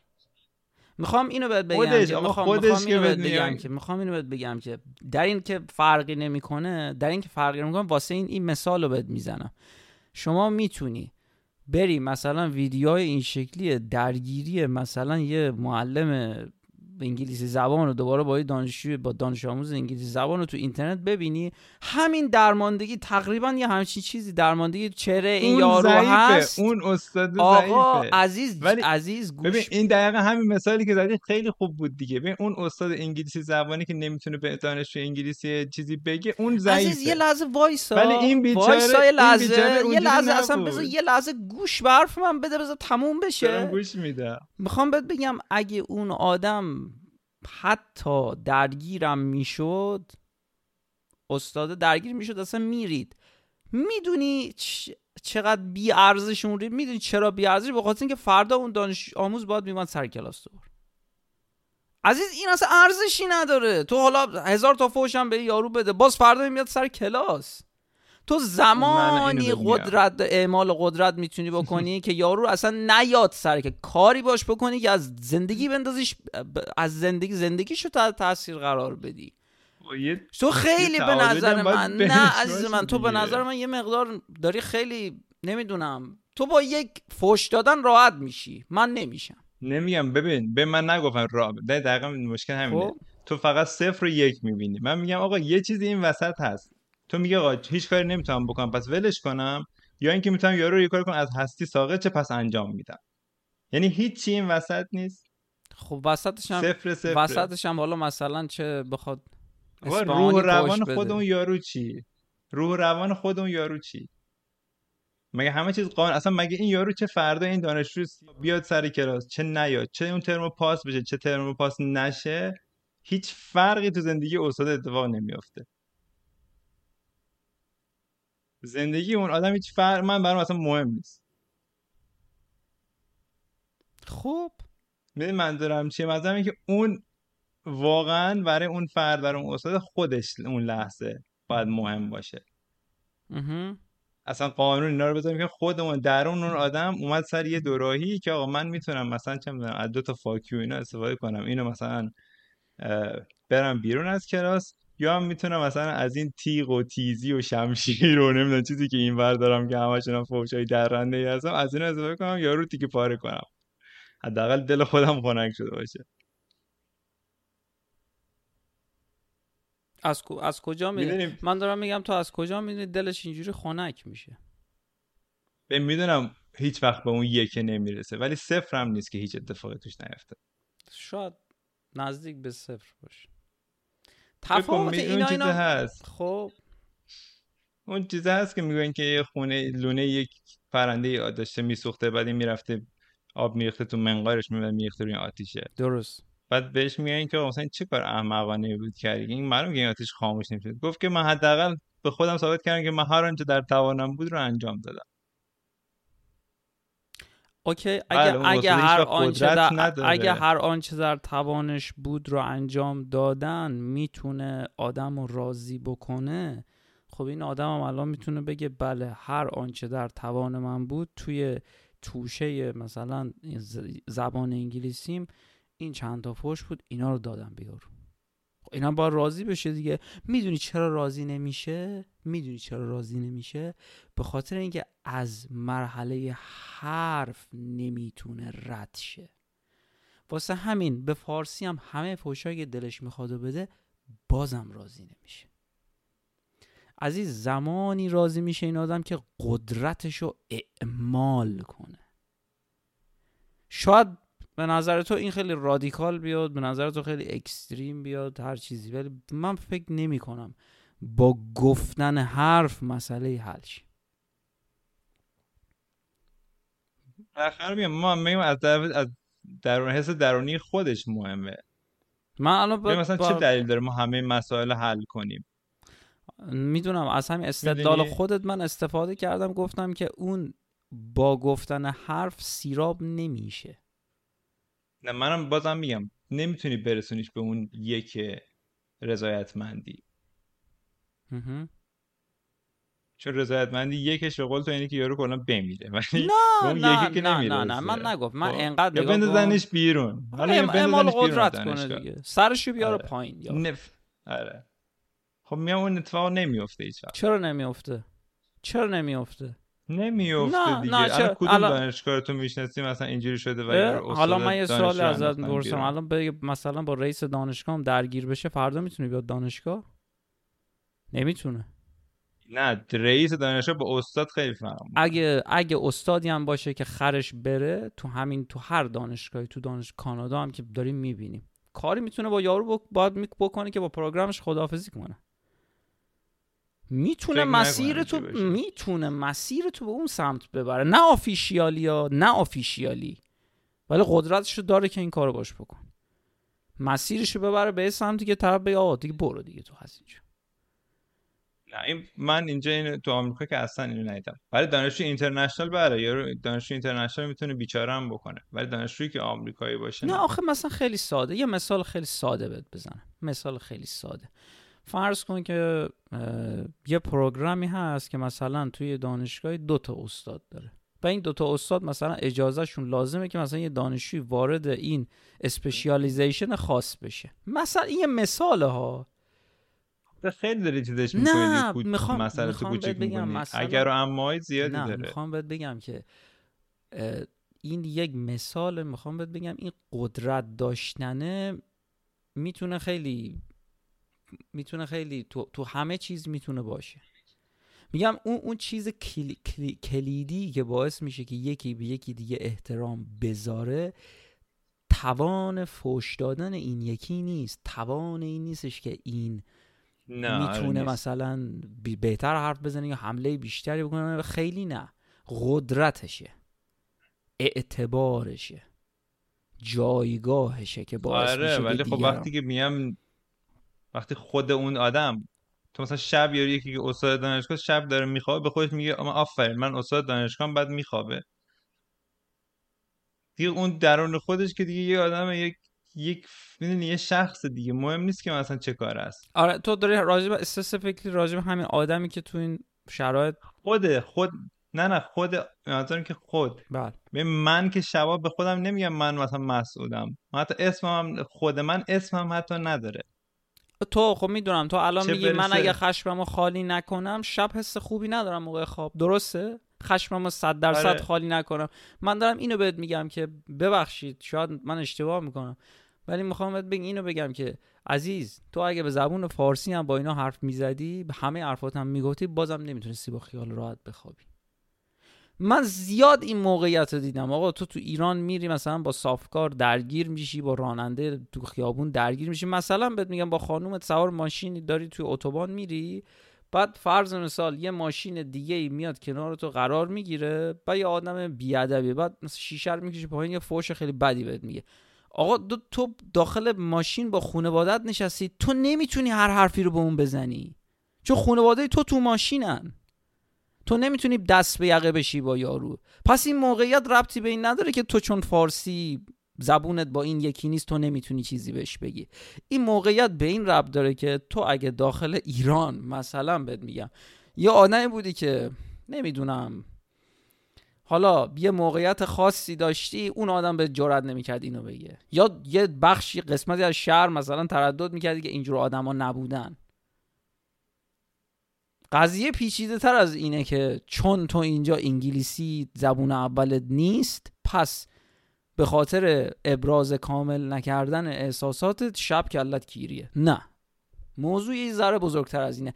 می‌خوام اینو بهت بگم خودش، که می‌خوام, خودش می‌خوام اینو بهت بگم. که می‌خوام اینو بهت بگم که در این که فرقی نمی‌کنه در این که فرقی نمی‌کنه واسه این این مثال رو بهت می‌زنم. شما می‌تونی بری مثلا ویدیوهای این شکلی درگیری مثلا یه معلم انگلیسی زبان رو دوباره با دانشجو با دانش آموز انگلیسی زبان رو تو اینترنت ببینی همین درماندگی تقریبا یه همچین چیزی درماندگی چهره این یارو ضعیفه هست. اون استاد آقا ضعیفه. عزیز ولی عزیز گوش ببین این دقیقا همین مثالی که زدی خیلی خوب بود دیگه. ببین اون استاد انگلیسی زبانی که نمی‌تونه به دانشجو انگلیسی چیزی بگه اون ضعیفه. عزیز یه لحظه وایسا. ولی این بیچاره- یه لحظه یه لحظه اصلا. بذار یه لحظه گوش به حرف من بده بذار تموم بشه. گوش میدم. می‌خوام بهت بگم اگه اون آدم حتی درگیرم می‌شد استاد درگیر می‌شد اصلا میرید. می‌دونی چقدر بی ارزش اون رید می‌دونی چرا بی ارزش به خاطر اینکه فردا اون دانش آموز باید میومد سر کلاس تو عزیز این اصلا ارزشی نداره. تو حالا هزار تا فوش هم به یارو بده باز فردا میاد سر کلاس. تو زمانی. قدرت اعمال قدرت می‌تونی بکنی [laughs] که یارو اصلا نیاد سر که کاری باش بکنی که از زندگی بندازیش ب- از زندگی زندگیشو تحت تاثیر قرار بدی. یه تو خیلی به نظر من نه عزیز من تو به. نظر من یه مقدار داری خیلی نمی‌دونم. تو با یک فوش دادن راحت میشی. من نمیشم. نمیگم ببین به من نگفتن را ده دقیقا مشکل همینه. خب. تو فقط صفر و یک می‌بینی. من میگم آقا یه چیزی این وسط هست. تو میگه آقا هیچ کاری نمی‌تونم بکنم پس ولش کنم؟ یا اینکه می‌تونم یارو رو یه کار کنم از هستی ساقط چه پس انجام میدم؟ یعنی هیچی این وسط نیست؟ خب وسطش هم صفر صفر وسطش هم حالا مثلا چه بخواد آقا روح روان بده. خود اون یارو چی؟ روح روان خود اون یارو چی؟ مگه همه چیز قانون اصلا مگه این یارو چه فردا این دانشجو بیاد سر کلاس چه نیاد چه اون ترم پاس بشه چه ترم پاس نشه؟ هیچ فرقی تو زندگی استاد اتفاق نمیافته. زندگی اون آدم هیچ فرق من برام اصلا مهم نیست. خب. می‌دونی منظورم چیه؟ منظورم که اون واقعا برای اون فرد برای اون استاد خودش اون لحظه باید مهم باشه. اصلا قانون اینا رو بذاریم که خودمون درون اون آدم اومد سر یه دوراهی که آقا من می‌تونم مثلا چه می‌دونم از دو تا فاکیو اینا استفاده کنم. اینو مثلا برم بیرون از کلاس. یا هم می‌تونم مثلا از این تیغ و تیزی و شمشیر و نمی‌دونم چیزی که این ور دارم که همشون هم فوشای درنده ای هستم از اینو استفاده کنم یا رو تیکه پاره کنم. حداقل دل خودم خنک شده باشه. از, از کجا می‌دونی؟ من دارم میگم تو از کجا می‌دونی دلش اینجوری خنک میشه. به می‌دونم هیچ وقت به اون یکه نمی‌رسه ولی صفر هم نیست که هیچ اتفاقی توش نیفته. شاید نزدیک به صفر باشه. تفاوت اینا چیزه اینا هست. خب. اون چیزه هست که میگن که یه خونه لونه یک پرنده داشته میسوخته بعد این می‌رفته آب میریخته تو منقارش می‌برد میریخته روی آتیشه. درست. بعد بهش میگن که مثلا چه کار احمقانه بود کردی؟ این معلومه که این آتیش خاموش نمیشه گفت که من حداقل به خودم ثابت کردم که من هر آنچه در توانم بود رو انجام دادم. اوکی بله، اگه اون اگه هر آنچه در. اگه هر آنچه در توانش بود رو انجام دادن می‌تونه آدم رو راضی بکنه خب این آدم هم الان می‌تونه بگه بله هر آنچه در توان من بود توی توشه مثلا زبان انگلیسیم این چند تا فوش بود اینا رو دادم بیارو خب اینا باید راضی بشه دیگه. می‌دونی چرا راضی نمیشه؟ می‌دونی چرا راضی نمیشه؟ به خاطر اینکه از مرحله حرف نمی‌تونه رد شه. واسه همین به فارسی هم همه فوشایی که دلش می‌خواد و بده بازم راضی نمیشه. عزیز زمانی راضی میشه این آدم که قدرتش رو اعمال کنه. شاید به نظر تو این خیلی رادیکال بیاد به نظر تو خیلی اکستریم بیاد هر چیزی. ولی من فکر نمی کنم با گفتن حرف مسئله حل شه. آخر میگم ما میگم از در از درون حس درونی خودش مهمه. من الان با, مثلا با... چه دلیل داره ما همه مسائل حل کنیم؟ می‌دونم از همین استدلال؟ خودت من استفاده کردم گفتم که اون با گفتن حرف سیراب نمیشه. نه منم بازم میگم نمی‌تونی برسونیش به اون یک رضایتمندی. چون رضایتمندی یکش به قول تو اینه که یارو کلا بمیره. ولی نه نه که نه نه نه من نگفت. من خب، انقدر کن. بندازنش بیرون. حالا اعمال قدرت کنه. دیگه. سرشو بیاره آره. پایین یا. نف... آره. خب میگم اون اتفاق نمیفته هیچ چرا نمیفته چرا نمیفته نمیفته نه، دیگه. نه، چرا؟ کدوم الان- دانشگاه تو می‌شناسی مثلا اینجوری شده و حالا من یه دانشجو ازت می‌پرسم. الان بگه مثلا با رئیس دانشگاه هم درگیر بشه فردا می‌تونه بیاد دانشگاه؟ نمی‌تونه. نه رئیس دانشگاه با استاد خیلی فرق می‌کنه. اگه اگه استادی هم باشه که خرش بره تو همین تو هر دانشگاهی تو دانش کانادا هم که داریم می‌بینیم. کاری می‌تونه با یارو باید بکنه که با پروگرامش خداحافظی کنه. می‌تونه مسیر تو. می‌تونه مسیر تو به اون سمت ببره. نه آفیشیالی ها نه آفیشیالی ولی قدرتش رو داره که این کارو باش بکن. مسیرش رو ببره به سمتی که طرف بگه آقا دیگه برو دیگه تو هست اینجا. نه این من اینجا این تو آمریکا که اصلا اینو ندیدم. ولی دانشجو اینترنشنال بره یا دانشجو اینترنشنال می‌تونه بیچاره هم بکنه. ولی دانشجویی که آمریکایی باشه نه آخه مثلا خیلی ساده. یه مثال خیلی ساده بهت بزنم. مثال خیلی ساده. فرض کن که یه پروگرامی هست که مثلا توی دانشگاه دو تا استاد داره. و این دوتا استاد مثلا اجازهشون لازمه که مثلا یه دانشجوی وارد این اسپشیالیزیشن خاص بشه. مثلا این یه مثاله ها. تو خیلی داری چیزش نه، میخوام- تو می‌خوام بهت بگم مثلا- اگر و امای زیادی نه داره. می‌خوام بهت بگم که این یک مثال می‌خوام بهت بگم این قدرت داشتنه می‌تونه خیلی می‌تونه خیلی تو, تو همه چیز می‌تونه باشه. میگم اون اون چیز کلی- کلی- کلیدی که باعث میشه که یکی به یکی دیگه احترام بذاره توان فوش دادن این یکی نیست. توان این نیستش که این نه می‌تونه نیست. مثلا بهتر حرف بزنه یا حمله بیشتری بکنه خیلی نه. قدرتشه. اعتبارشه. جایگاهشه که باعث آره میشه ولی خب وقتی که میم وقتی خود اون آدم تو مثلا شب یا یکی که استاد دانشگاه شب داره میخوابه به خودش میگه اما آفرین من استاد دانشگاه بعد میخوابه. دیگه اون درون خودش که دیگه یه آدم یک یک می‌دونی یه شخص دیگه. مهم نیست که مثلا چه کار است. آره تو داری راجب اسپسیفیکلی راجب همین آدمی که تو این شرایط خود خود نه نه خود منظورم که خود. بله. من که شبا به خودم نمیگم من مثلا مسئولم من حتی اسمم خود من اسمم حتی نداره. تو خب می‌دونم. تو الان میگی من اگه خشممو خالی نکنم شب حس خوبی ندارم موقع خواب. درسته؟ خشممو صد درصد آره. خالی نکنم. من دارم اینو بهت میگم که ببخشید شاید من اشتباه می‌کنم. ولی می‌خوام بهت بگم اینو بگم که عزیز تو اگه به زبون فارسی هم با اینا حرف می‌زدی به همه حرفات هم می‌گفتی بازم نمی‌تونستی با خیال راحت بخوابی. من زیاد این موقعیت رو دیدم. آقا تو تو ایران میری مثلا با صافکار درگیر میشی با راننده تو خیابون درگیر میشی. مثلا بهت میگم با خانومت سوار ماشینی داری توی اتوبان میری بعد فرض مثال یه ماشین دیگه ای میاد کنار تو قرار می‌گیره و یه آدم بیادبیه بعد مثلا شیشه رو می‌کشه پایین یه فوش خیلی بدی بهت میگه. آقا دو تو داخل ماشین با خانوادت نشستی تو نمی‌تونی هر حرفی رو به اون بزنی. چون خانواده تو تو ماشینن. تو نمی‌تونی دست به یقه بشی با یارو. پس این موقعیت ربطی به این نداره که تو چون فارسی زبونت با این یکی نیست تو نمی‌تونی چیزی بهش بگی. این موقعیت به این ربط داره که تو اگه داخل ایران مثلا بهت میگم یه آدمی بودی که نمی‌دونم حالا یه موقعیت خاصی داشتی اون آدم به جرئت نمی‌کرد اینو بگه. یا یه بخشی قسمتی از شهر مثلا تردد می‌کردی که اینجور آدما نبودن. قضیه پیچیده تر از اینه که چون تو اینجا انگلیسی زبون اولت نیست پس به خاطر ابراز کامل نکردن احساساتت شب کلت کیریه نه. موضوع یه ذره بزرگتر از اینه.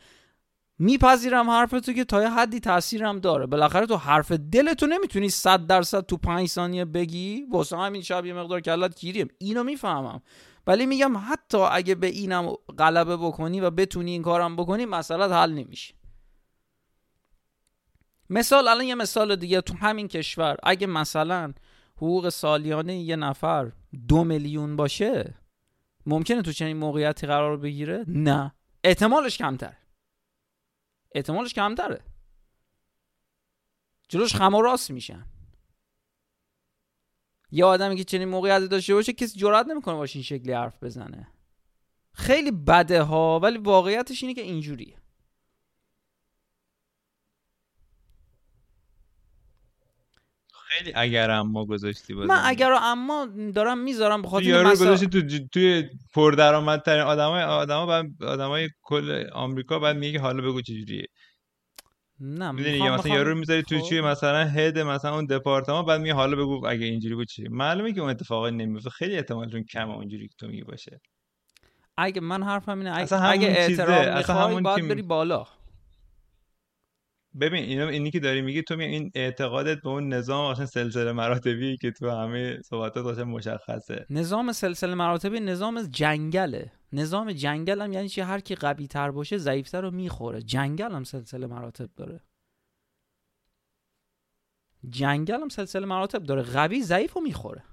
میپذیرم حرف تو که تا یه حدی تاثیرم داره. بالاخره تو حرف دلتو نمی‌تونی صد درصد تو پنج ثانیه بگی واسه همین شب یه مقدار کلت کیریه اینو می‌فهمم. ولی میگم حتی اگه به اینم غلبه بکنی و بتونی این کارم بکنی مسئله حل نمیشه. مثال الان یه مثال دیگه تو همین کشور اگه مثلا حقوق سالیانه یه نفر دو میلیون باشه ممکنه تو چنین موقعیتی قرار بگیره؟ نه. احتمالش کمتره. احتمالش کمتره. جلوش خم و راست میشن. یه آدمی که چنین موقعیتی داشته باشه کسی جرئت نمی‌کنه باشه این شکلی حرف بزنه. خیلی بده ها ولی واقعیتش اینه که اینجوریه. خیلی اگر اما گذاشتی بازم من اگر اما دارم می‌ذارم به تو خاطر یارو رو مسا... گذاشتی تو ج- توی پردرآمدترین آدمای آدما بعد آدمای کل آمریکا بعد میگه حالا بگو چجوریه نه می‌دونی میخوام- یا مثلا یارو می‌ذاری توی خب. چی مثلا هد مثلا اون دپارتمان بعد میگه حالا بگو اگه اینجوری بود چی؟ معلومه که اون اتفاقی نمیفته خیلی احتمالشون کمه اونجوری که تو میگی باشه. اگه من حرفم اینه اگه, اصلا اگه همون اصلا می‌خوای باید بری بالا. ببین اینو اینی که داری میگی تو می این اعتقادت به اون نظام اصلا سلسله مراتبی که تو همه صحبتات اصلا مشخصه. نظام سلسله مراتبی نظام جنگله. نظام جنگل هم یعنی چی؟ هر کی قوی تر باشه ضعیفتر رو می‌خوره. جنگل هم سلسله مراتب داره. جنگل هم سلسله مراتب داره. قوی ضعیف رو می‌خوره.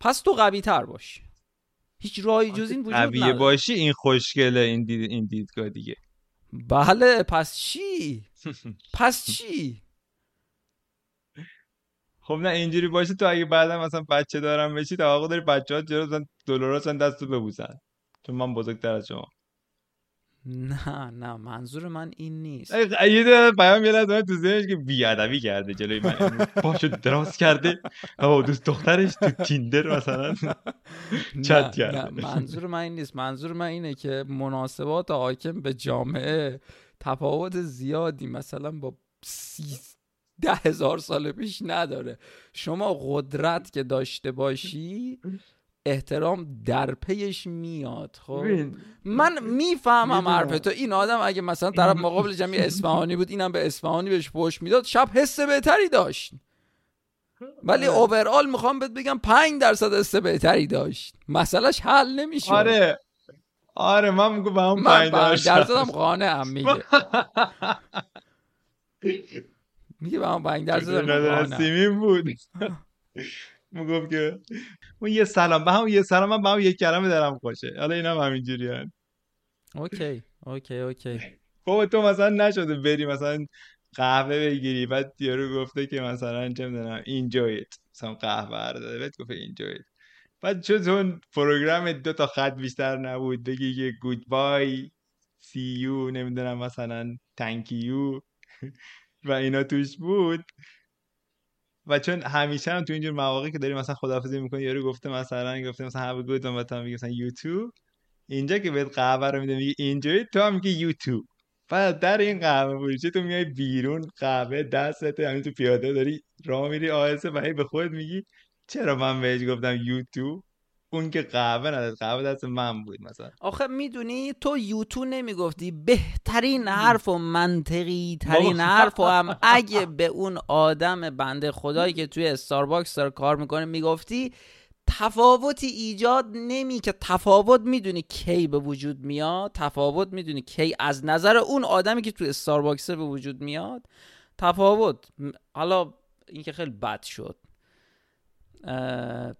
پس تو قوی تر باش. هیچ راهی جز این وجود نداره. باشی این خوشگله این دید این دیدگاه دیگه. بله پس چی؟ [laughs] پس چی؟ خب نه اینجوری باشه تو اگه بعدا مثلا بچه دارم بشی توقع داری بچه ها جلو دلاراشن دستو ببوسن. چون من بزرگتر از شما. نه نه منظور من این نیست. یه دونه پیام یه لحظه تو ذهنش که بیادبی کرده جلوی من. امروز پاشو دراز کرده. و دوست دخترش تو تیندر مثلا. [laughs] چت کرده. نه منظور من این نیست. منظور من اینه که مناسبات حاکم به جامعه تفاوت زیادی مثلا با سی ده هزار سال پیش نداره. شما قدرت که داشته باشی احترام در پیش میاد خب؟ من می‌فهمم. حرف تو این آدم اگه مثلا طرف مقابل جمعی [laughs] اصفهانی بود اینم به اصفهانی بهش پشت می‌داد شب حس بهتری داشت. ولی اوورال می‌خوام بهت بگم 5 درصد حس بهتری داشت. مسئلهش حل نمیشه آره. آره من میگم به پنج 5 درصد. درصدم قانعم میگه. [laughs] میگه به همون 5 درصدم اینقدر از قانعم سیمین بود. [laughs] می‌گفت که اون یه سلام به همون یه سلام من به همون یک کلمه دارم خوشه. حالا اینم همینجوری هست اوکی اوکی اوکی. بابا تو مثلا نشده بری مثلا قهوه بگیری بعد یارو گفته که مثلا چه می‌دونم enjoy it. مثلا قهوه رو داده بهت گفته enjoy it. بعد چون اون پروگرام دو تا خط بیشتر نبود بگی که goodbye see you نمی‌دونم مثلا thank you. [laughs] و اینا توش بود. و چون همیشه هم تو اینجور مواقعی که داری مثلا خداحافظی می‌کنی یارو گفته مثلا گفته مثلا good one و تو هم میگی مثلا too اینجا که بهت قهوه رو میده میگی اینجوری تو هم you too بعد در این قهوه فروشی تو میای بیرون قهوه دستت همین تو پیاده داری راه میری آهسته و هی به خودت میگی چرا من بهش گفتم تو اون که قهوه نداد قهوه دست من بود مثلا. آخه می‌دونی تو، یو تو نمی‌گفتی بهترین حرف و منطقی ترین. حرف و هم اگه به اون آدم بنده خدایی که توی استارباکس داره کار می‌کنه می‌گفتی تفاوتی ایجاد نمی که تفاوت می‌دونی کی به وجود میاد تفاوت می‌دونی کی از نظر اون آدمی که توی استارباکس به وجود میاد تفاوت. حالا این که خیلی بد شد.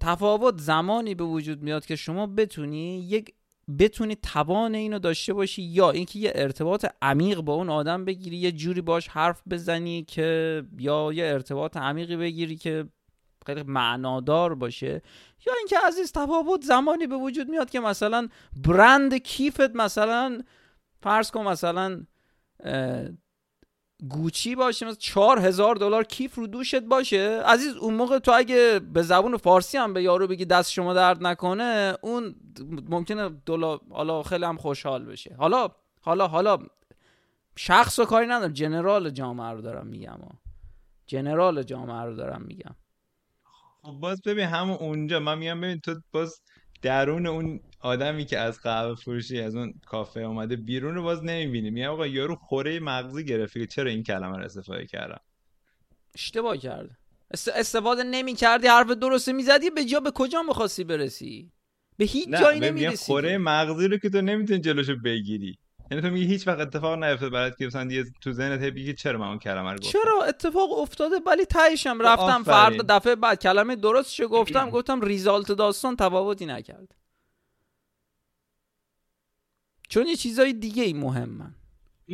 تفاوت زمانی به وجود میاد که شما بتونی یک بتونی توان اینو داشته باشی یا اینکه یه ارتباط عمیق با اون آدم بگیری یه جوری باش حرف بزنی که یا یه ارتباط عمیقی بگیری که خیلی معنادار باشه. یا اینکه عزیز تفاوت زمانی به وجود میاد که مثلا برند کیفت مثلا فرض کن مثلا گوچی باشه مثلا چهار هزار دلار کیف رو دوشت باشه. عزیز اون موقع تو اگه به زبون فارسی هم به یارو بگی دست شما درد نکنه اون ممکنه دلار حالا خیلی هم خوشحال بشه. حالا حالا حالا شخص و کاری ندارم. جنرال جامعه رو دارم میگم. جنرال جامعه رو دارم میگم. خب باز ببین همون اونجا. من میگم ببین تو باز درون اون آدمی که از قهوه فروشی از اون کافه اومده بیرون رو باز نمی‌بینی. میگم آقا یارو خوره مغزی گرفته که چرا این کلمه رو استفاده کردم؟ اشتباه کرده است- استفاده نمی کردی حرف درست می‌زدی به جا به کجا می‌خواستی برسی؟ به هیچ جایی نمی‌رسی. خوره مغزی رو که تو نمی‌تونی جلوشو بگیری. یعنی تو میگی هیچ وقت اتفاق نیفتاد برات که مثلا یه تو ذهنت بگی چرا من اون کلمه رو گفتم؟ چرا اتفاق افتاده؟ ولی تهشم خب رفتم. فردا دفعه بعد کلمه درستشو گفتم [clears throat] گفتم result داستان تفاوتی نکرد. چون یه چیزای دیگه ای مهمن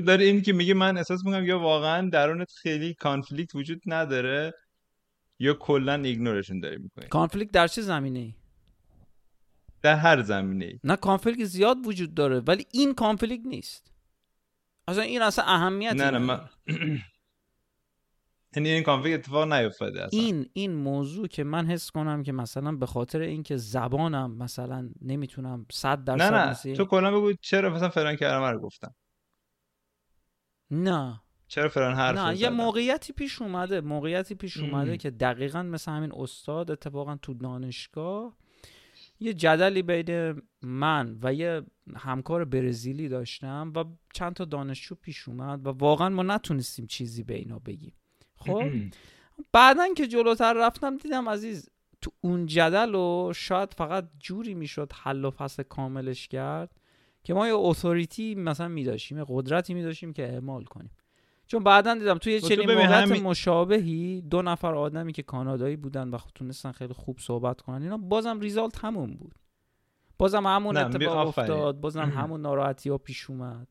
داره این که میگه من احساس می‌کنم یا واقعا درونت خیلی conflict وجود نداره یا کلا ignore شون داری می‌کنی. conflict در چه زمینه ای در هر زمینه ای نه conflict زیاد وجود داره ولی این conflict نیست اصلا این اصلا اهمیتی نه نه. من [clears throat] یعنی این کانفلیکت اتفاق نیفتاده اصلا این این موضوع که من حس کنم که مثلا به خاطر اینکه زبانم مثلا نمی‌تونم صد درصد نه نه مثل- تو کلا بگو چرا مثلا فلان کلمه رو گفتم نه چرا فلان حرف نه یه؟ موقعیتی پیش اومده موقعیتی پیش اومده ام. که دقیقا مثل همین استاد اتفاقا تو دانشگاه یه جدلی بین من و یه همکار برزیلی داشتم و چند تا دانشجو پیش اومد و واقعا ما نتونستیم چیزی به اینا بگیم. خب؟ بعدا که جلوتر رفتم دیدم عزیز تو اون جدل و شاید فقط جوری می‌شد حل و فصل کاملش کرد که ما یه اتوریتی مثلا میداشتیم یه قدرتی میداشتیم که اعمال کنیم. چون بعدا دیدم توی خب تو چنین موقعیت همین- مشابهی دو نفر آدمی که کانادایی بودن و تونستن خیلی خوب صحبت کنن اینا بازم ریزالت همون بود. بازم همون اتفاق. افتاد بازم [clears throat] همون ناراحتی ها پیش اومد.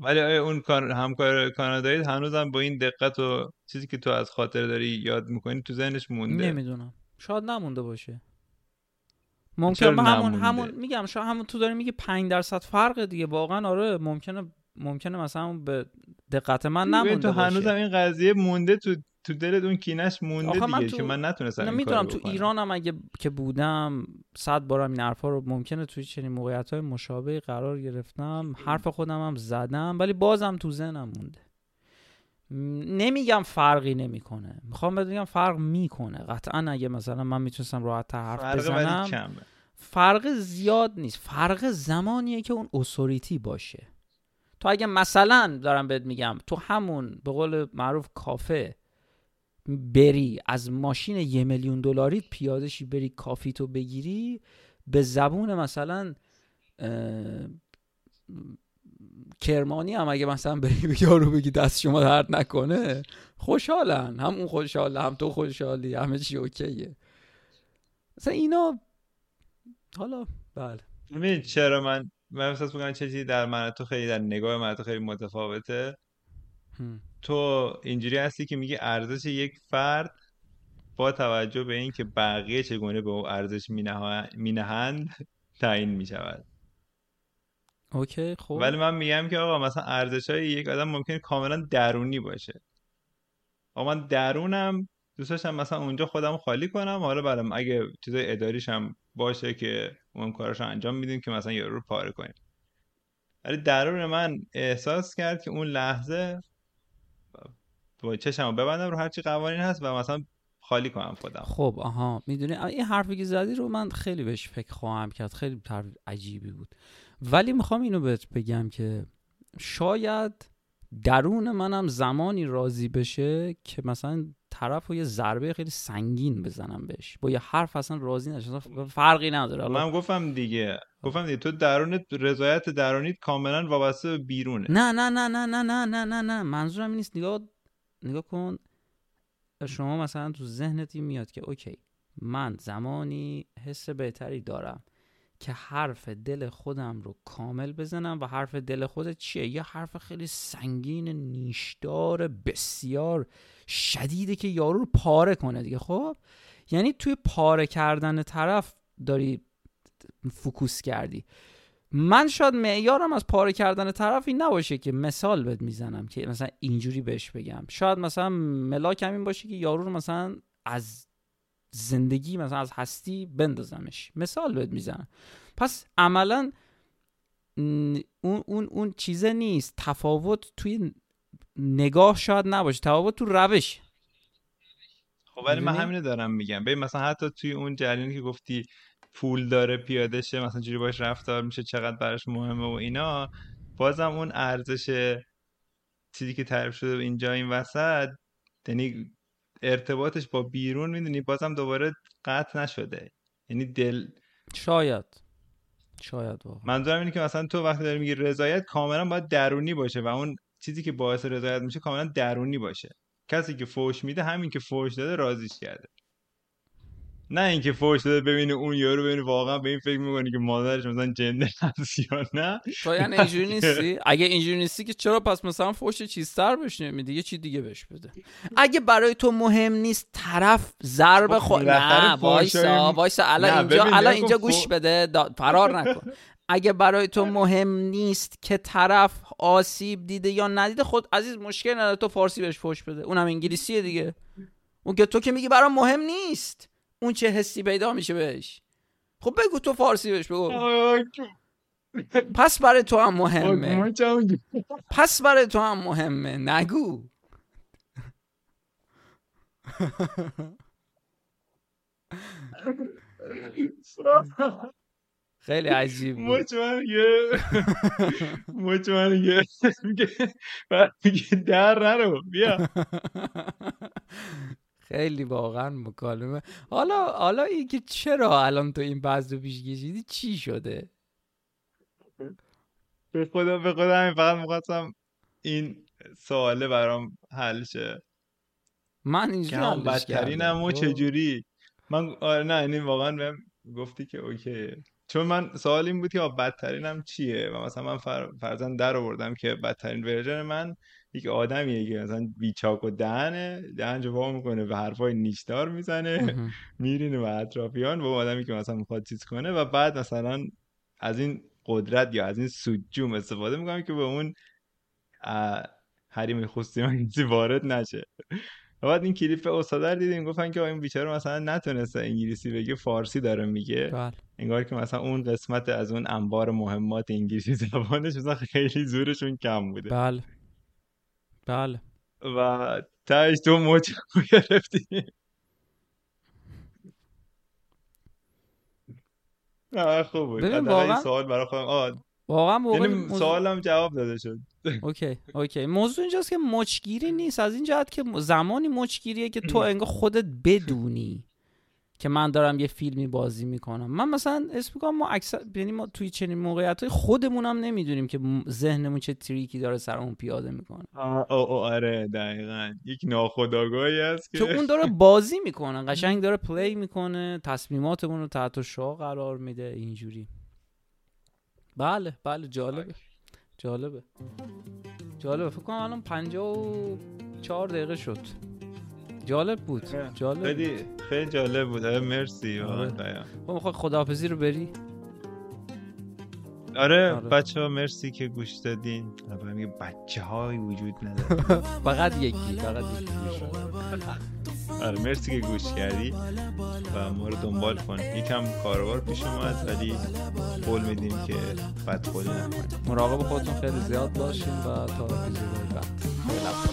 ولی آیا اون کار همکار کانادایی هنوزم با این دقت و چیزی که تو از خاطر داری یاد می‌کنی تو ذهنش مونده؟ نمی‌دونم. شاید نمونده باشه. چرا ممکن به همون؟ همون میگم شاید همون تو داری میگی 5 درصد فرق دیگه. واقعا آره ممکنه ممکنه مثلا به دقت من نمونده تو هنوزم این قضیه مونده تو تو دلت اون کینش مونده آخه من دیگه تو- که من نتونستم نمی‌دونم تو. ایرانم اگه که بودم صد بارم این حرفا رو ممکنه توی چنین موقعیت های مشابه قرار گرفتم. حرف خودم هم زدم ولی بازم تو ذهنم مونده. نمیگم فرقی نمی‌کنه. می‌خوام بگم فرق می‌کنه. قطعا اگه مثلا من می‌تونستم راحت حرف فرق بزنم فرق زیاد نیست. فرق زمانیه که اون اتوریتی باشه. تو اگه مثلا دارم بهت میگم تو همون به قول معروف کافه بری از ماشین یه میلیون دلاریت پیاده شی بری کافی تو بگیری به زبون مثلا کرمانی هم اگه مثلا بری یارو بگی دست شما درد نکنه خوشحالن. هم اون خوشحاله هم تو خوشحالی همه چی اوکیه. مثلا اینا حالا بله. ببین چرا من من احساس می‌کنم چه چیزی در من تو خیلی در نگاه من تو خیلی متفاوته. هم. تو اینجوری هستی که میگی ارزش یک فرد با توجه به اینکه بقیه چگونه به او ارزش مینهند تعیین می‌شود. اوکی خب ولی من میگم که آقا مثلا ارزش های یک آدم ممکنه کاملا درونی باشه. آقا من درونم دوست داشتم مثلا اونجا خودم خالی کنم. حالا برم اگه چیزای اداریش هم باشه که اون کاراشو انجام میدیم که مثلا یارو رو پاره کنیم. ولی درون من احساس کرد که اون لحظه با چشمو ببندم رو هرچی قوانین هست و مثلا خالی کنم خودم. خب آها می‌دونی؟ این حرفی که زدی رو من خیلی بهش فکر خواهم کرد. خیلی حرف عجیبی بود. ولی می‌خوام اینو بهت بگم که شاید درون منم زمانی راضی بشه که مثلا طرف رو یه ضربه خیلی سنگین بزنم بهش. با یه حرف اصلا راضی نشه فرقی نداره. من گفتم دیگه. گفتم دیگه تو درونت رضایت درونیت کاملا وابسته به بیرونه. نه نه نه نه نه نه نه نه نه. منظورم این نیست. نگاه نگاه کن. شما مثلا تو ذهنت این میاد که اوکی من زمانی حس بهتری دارم. که حرف دل خودم رو کامل بزنم و حرف دل خودت چیه؟ یه حرف خیلی سنگین نیشدار بسیار شدیده که یارو رو پاره کنه دیگه خب؟ یعنی توی پاره کردن طرف داری فوکوس کردی. من شاید معیارم از پاره کردن طرف این نباشه که مثال بهت می‌زنم که مثلا اینجوری بهش بگم. شاید مثلا ملاکم این باشه که یارو رو مثلا از زندگی مثلا از هستی بندازمش. مثال بهت می‌زنم. پس عملا اون اون اون چیزه نیست. تفاوت توی نگاه شاید نباشه. تفاوت تو روش. خب ولی من؟ همینو دارم میگم. ببین مثلا حتی توی اون جریانی که گفتی پول داره پیاده شه مثلا جوری باش رفتار میشه چقدر براش مهمه و اینا بازم اون ارزش چیزی که تعریف شده اینجا این وسط یعنی ارتباطش با بیرون می‌دونی بازم دوباره قطع نشده. یعنی دل شاید. شاید واقعا. منظورم اینه که مثلا تو وقتی داری میگی رضایت کاملا باید درونی باشه و اون چیزی که باعث رضایت میشه کاملا درونی باشه. کسی که فوش میده همین که فوش داده راضیش کرده. نه اینکه فوش داده ببینه اون یارو ببینه واقعا به این فکر می‌کنه که مادرش مثلا جنده [laughs] هست یا نه. تو یعنی [laughs] اینجوری نیستی؟ اگه اینجوری نیستی که چرا پس مثلا فوش چیزتر بهش نمیدی یه چی دیگه بهش بده؟ اگه برای تو مهم نیست طرف ضرب خب خود نه وایسا وایسا الان اینجا الان اینجا گوش بده فرار نکن. اگه برای تو [laughs] مهم نیست که طرف آسیب دیده یا ندیده خود عزیز مشکل نداره تو فارسی بهش فوش بده. اونم انگلیسیه دیگه. اون که تو که میگی برام مهم نیست. اون چه حسی پیدا میشه بهش. خب بگو تو فارسی بهش بگو. پس برای تو هم مهمه. پس برای تو هم مهمه. نگو. خیلی عجیب من یه مچ من یه در نرو بیا. خیلی واقعا مکالمه. حالا حالا این که چرا الان تو این بحث رو پیش کشیدی چی شده؟ به خدا به خدا همین فقط می‌خواستم این سواله برام حل شه. من حلش بدترینم. و خب. چجوری؟ من آره نه یعنی واقعا بهم گفتی که okay چون من سوال این بود که بدترینم چیه؟ و مثلا من ور... ورژن در آوردم که بدترین ورژن من یک آدمیه که مثلا بی‌چاک و دهنه دهن جواب می‌کنه یه حرفای نیشدار می‌زنه. میرینه به اطرافیان و آدمی که مثلا می‌خواد چیز کنه و بعد مثلا از این قدرت یا از این هجوم استفاده می‌کنم که به اون حریم خصوصی من کسی وارد نشه. و بعد این کلیپ استاد رو دیدیم گفتن که این بیچاره مثلا نتونسته انگلیسی بگه فارسی داره میگه. بله. انگار که مثلا اون قسمت از اون انبار مهمات انگلیسی [laughs] زبانش مثلا خیلی زورشون کم بوده. بله. بله. و تاش تو رو گرفتی. نه خوب بود. واقعا- سوال برای خودم آه. واقعا موقع یعنی موضوع- سوالم جواب داده شد. okay okay. موضوع اینجاست که مچگیری نیست. از این جهت که زمانی مچگیریه که تو [clears throat] انگار خودت بدونی. که من دارم یه فیلمی بازی می‌کنم. من مثلا اسم می‌کنم ما اکثر یعنی ما توی چنین موقعیت های خودمونم نمی‌دونیم که ذهنمون چه trick ی داره سرمون پیاده می‌کنه. او آره دقیقا. یک ناخودآگاهی هست که که اون داره بازی می‌کنه قشنگ داره play می‌کنه تصمیماتمون رو تحت شعاع قرار میده اینجوری. بله بله جالبه. جالبه. جالبه. فکر کنم الان 54 دقیقه شد. جالب بود جالب خیلی خیلی جالب بود. آره مرسی واقعا آره. خب می‌خوای خداحافظی رو بری. آره آره. بچه ها مرسی که گوش دادین. میگه بچه های وجود نداره. [laughs] فقط یکی فقط یکی. [laughs] آره مرسی که گوش کردی و ما رو دنبال کن. یکم کاروبار پیش اومد ولی قول میدیم که بد خودی نکنیم. مراقب خودتون خیلی زیاد باشین و تا اپیزودهای بعد.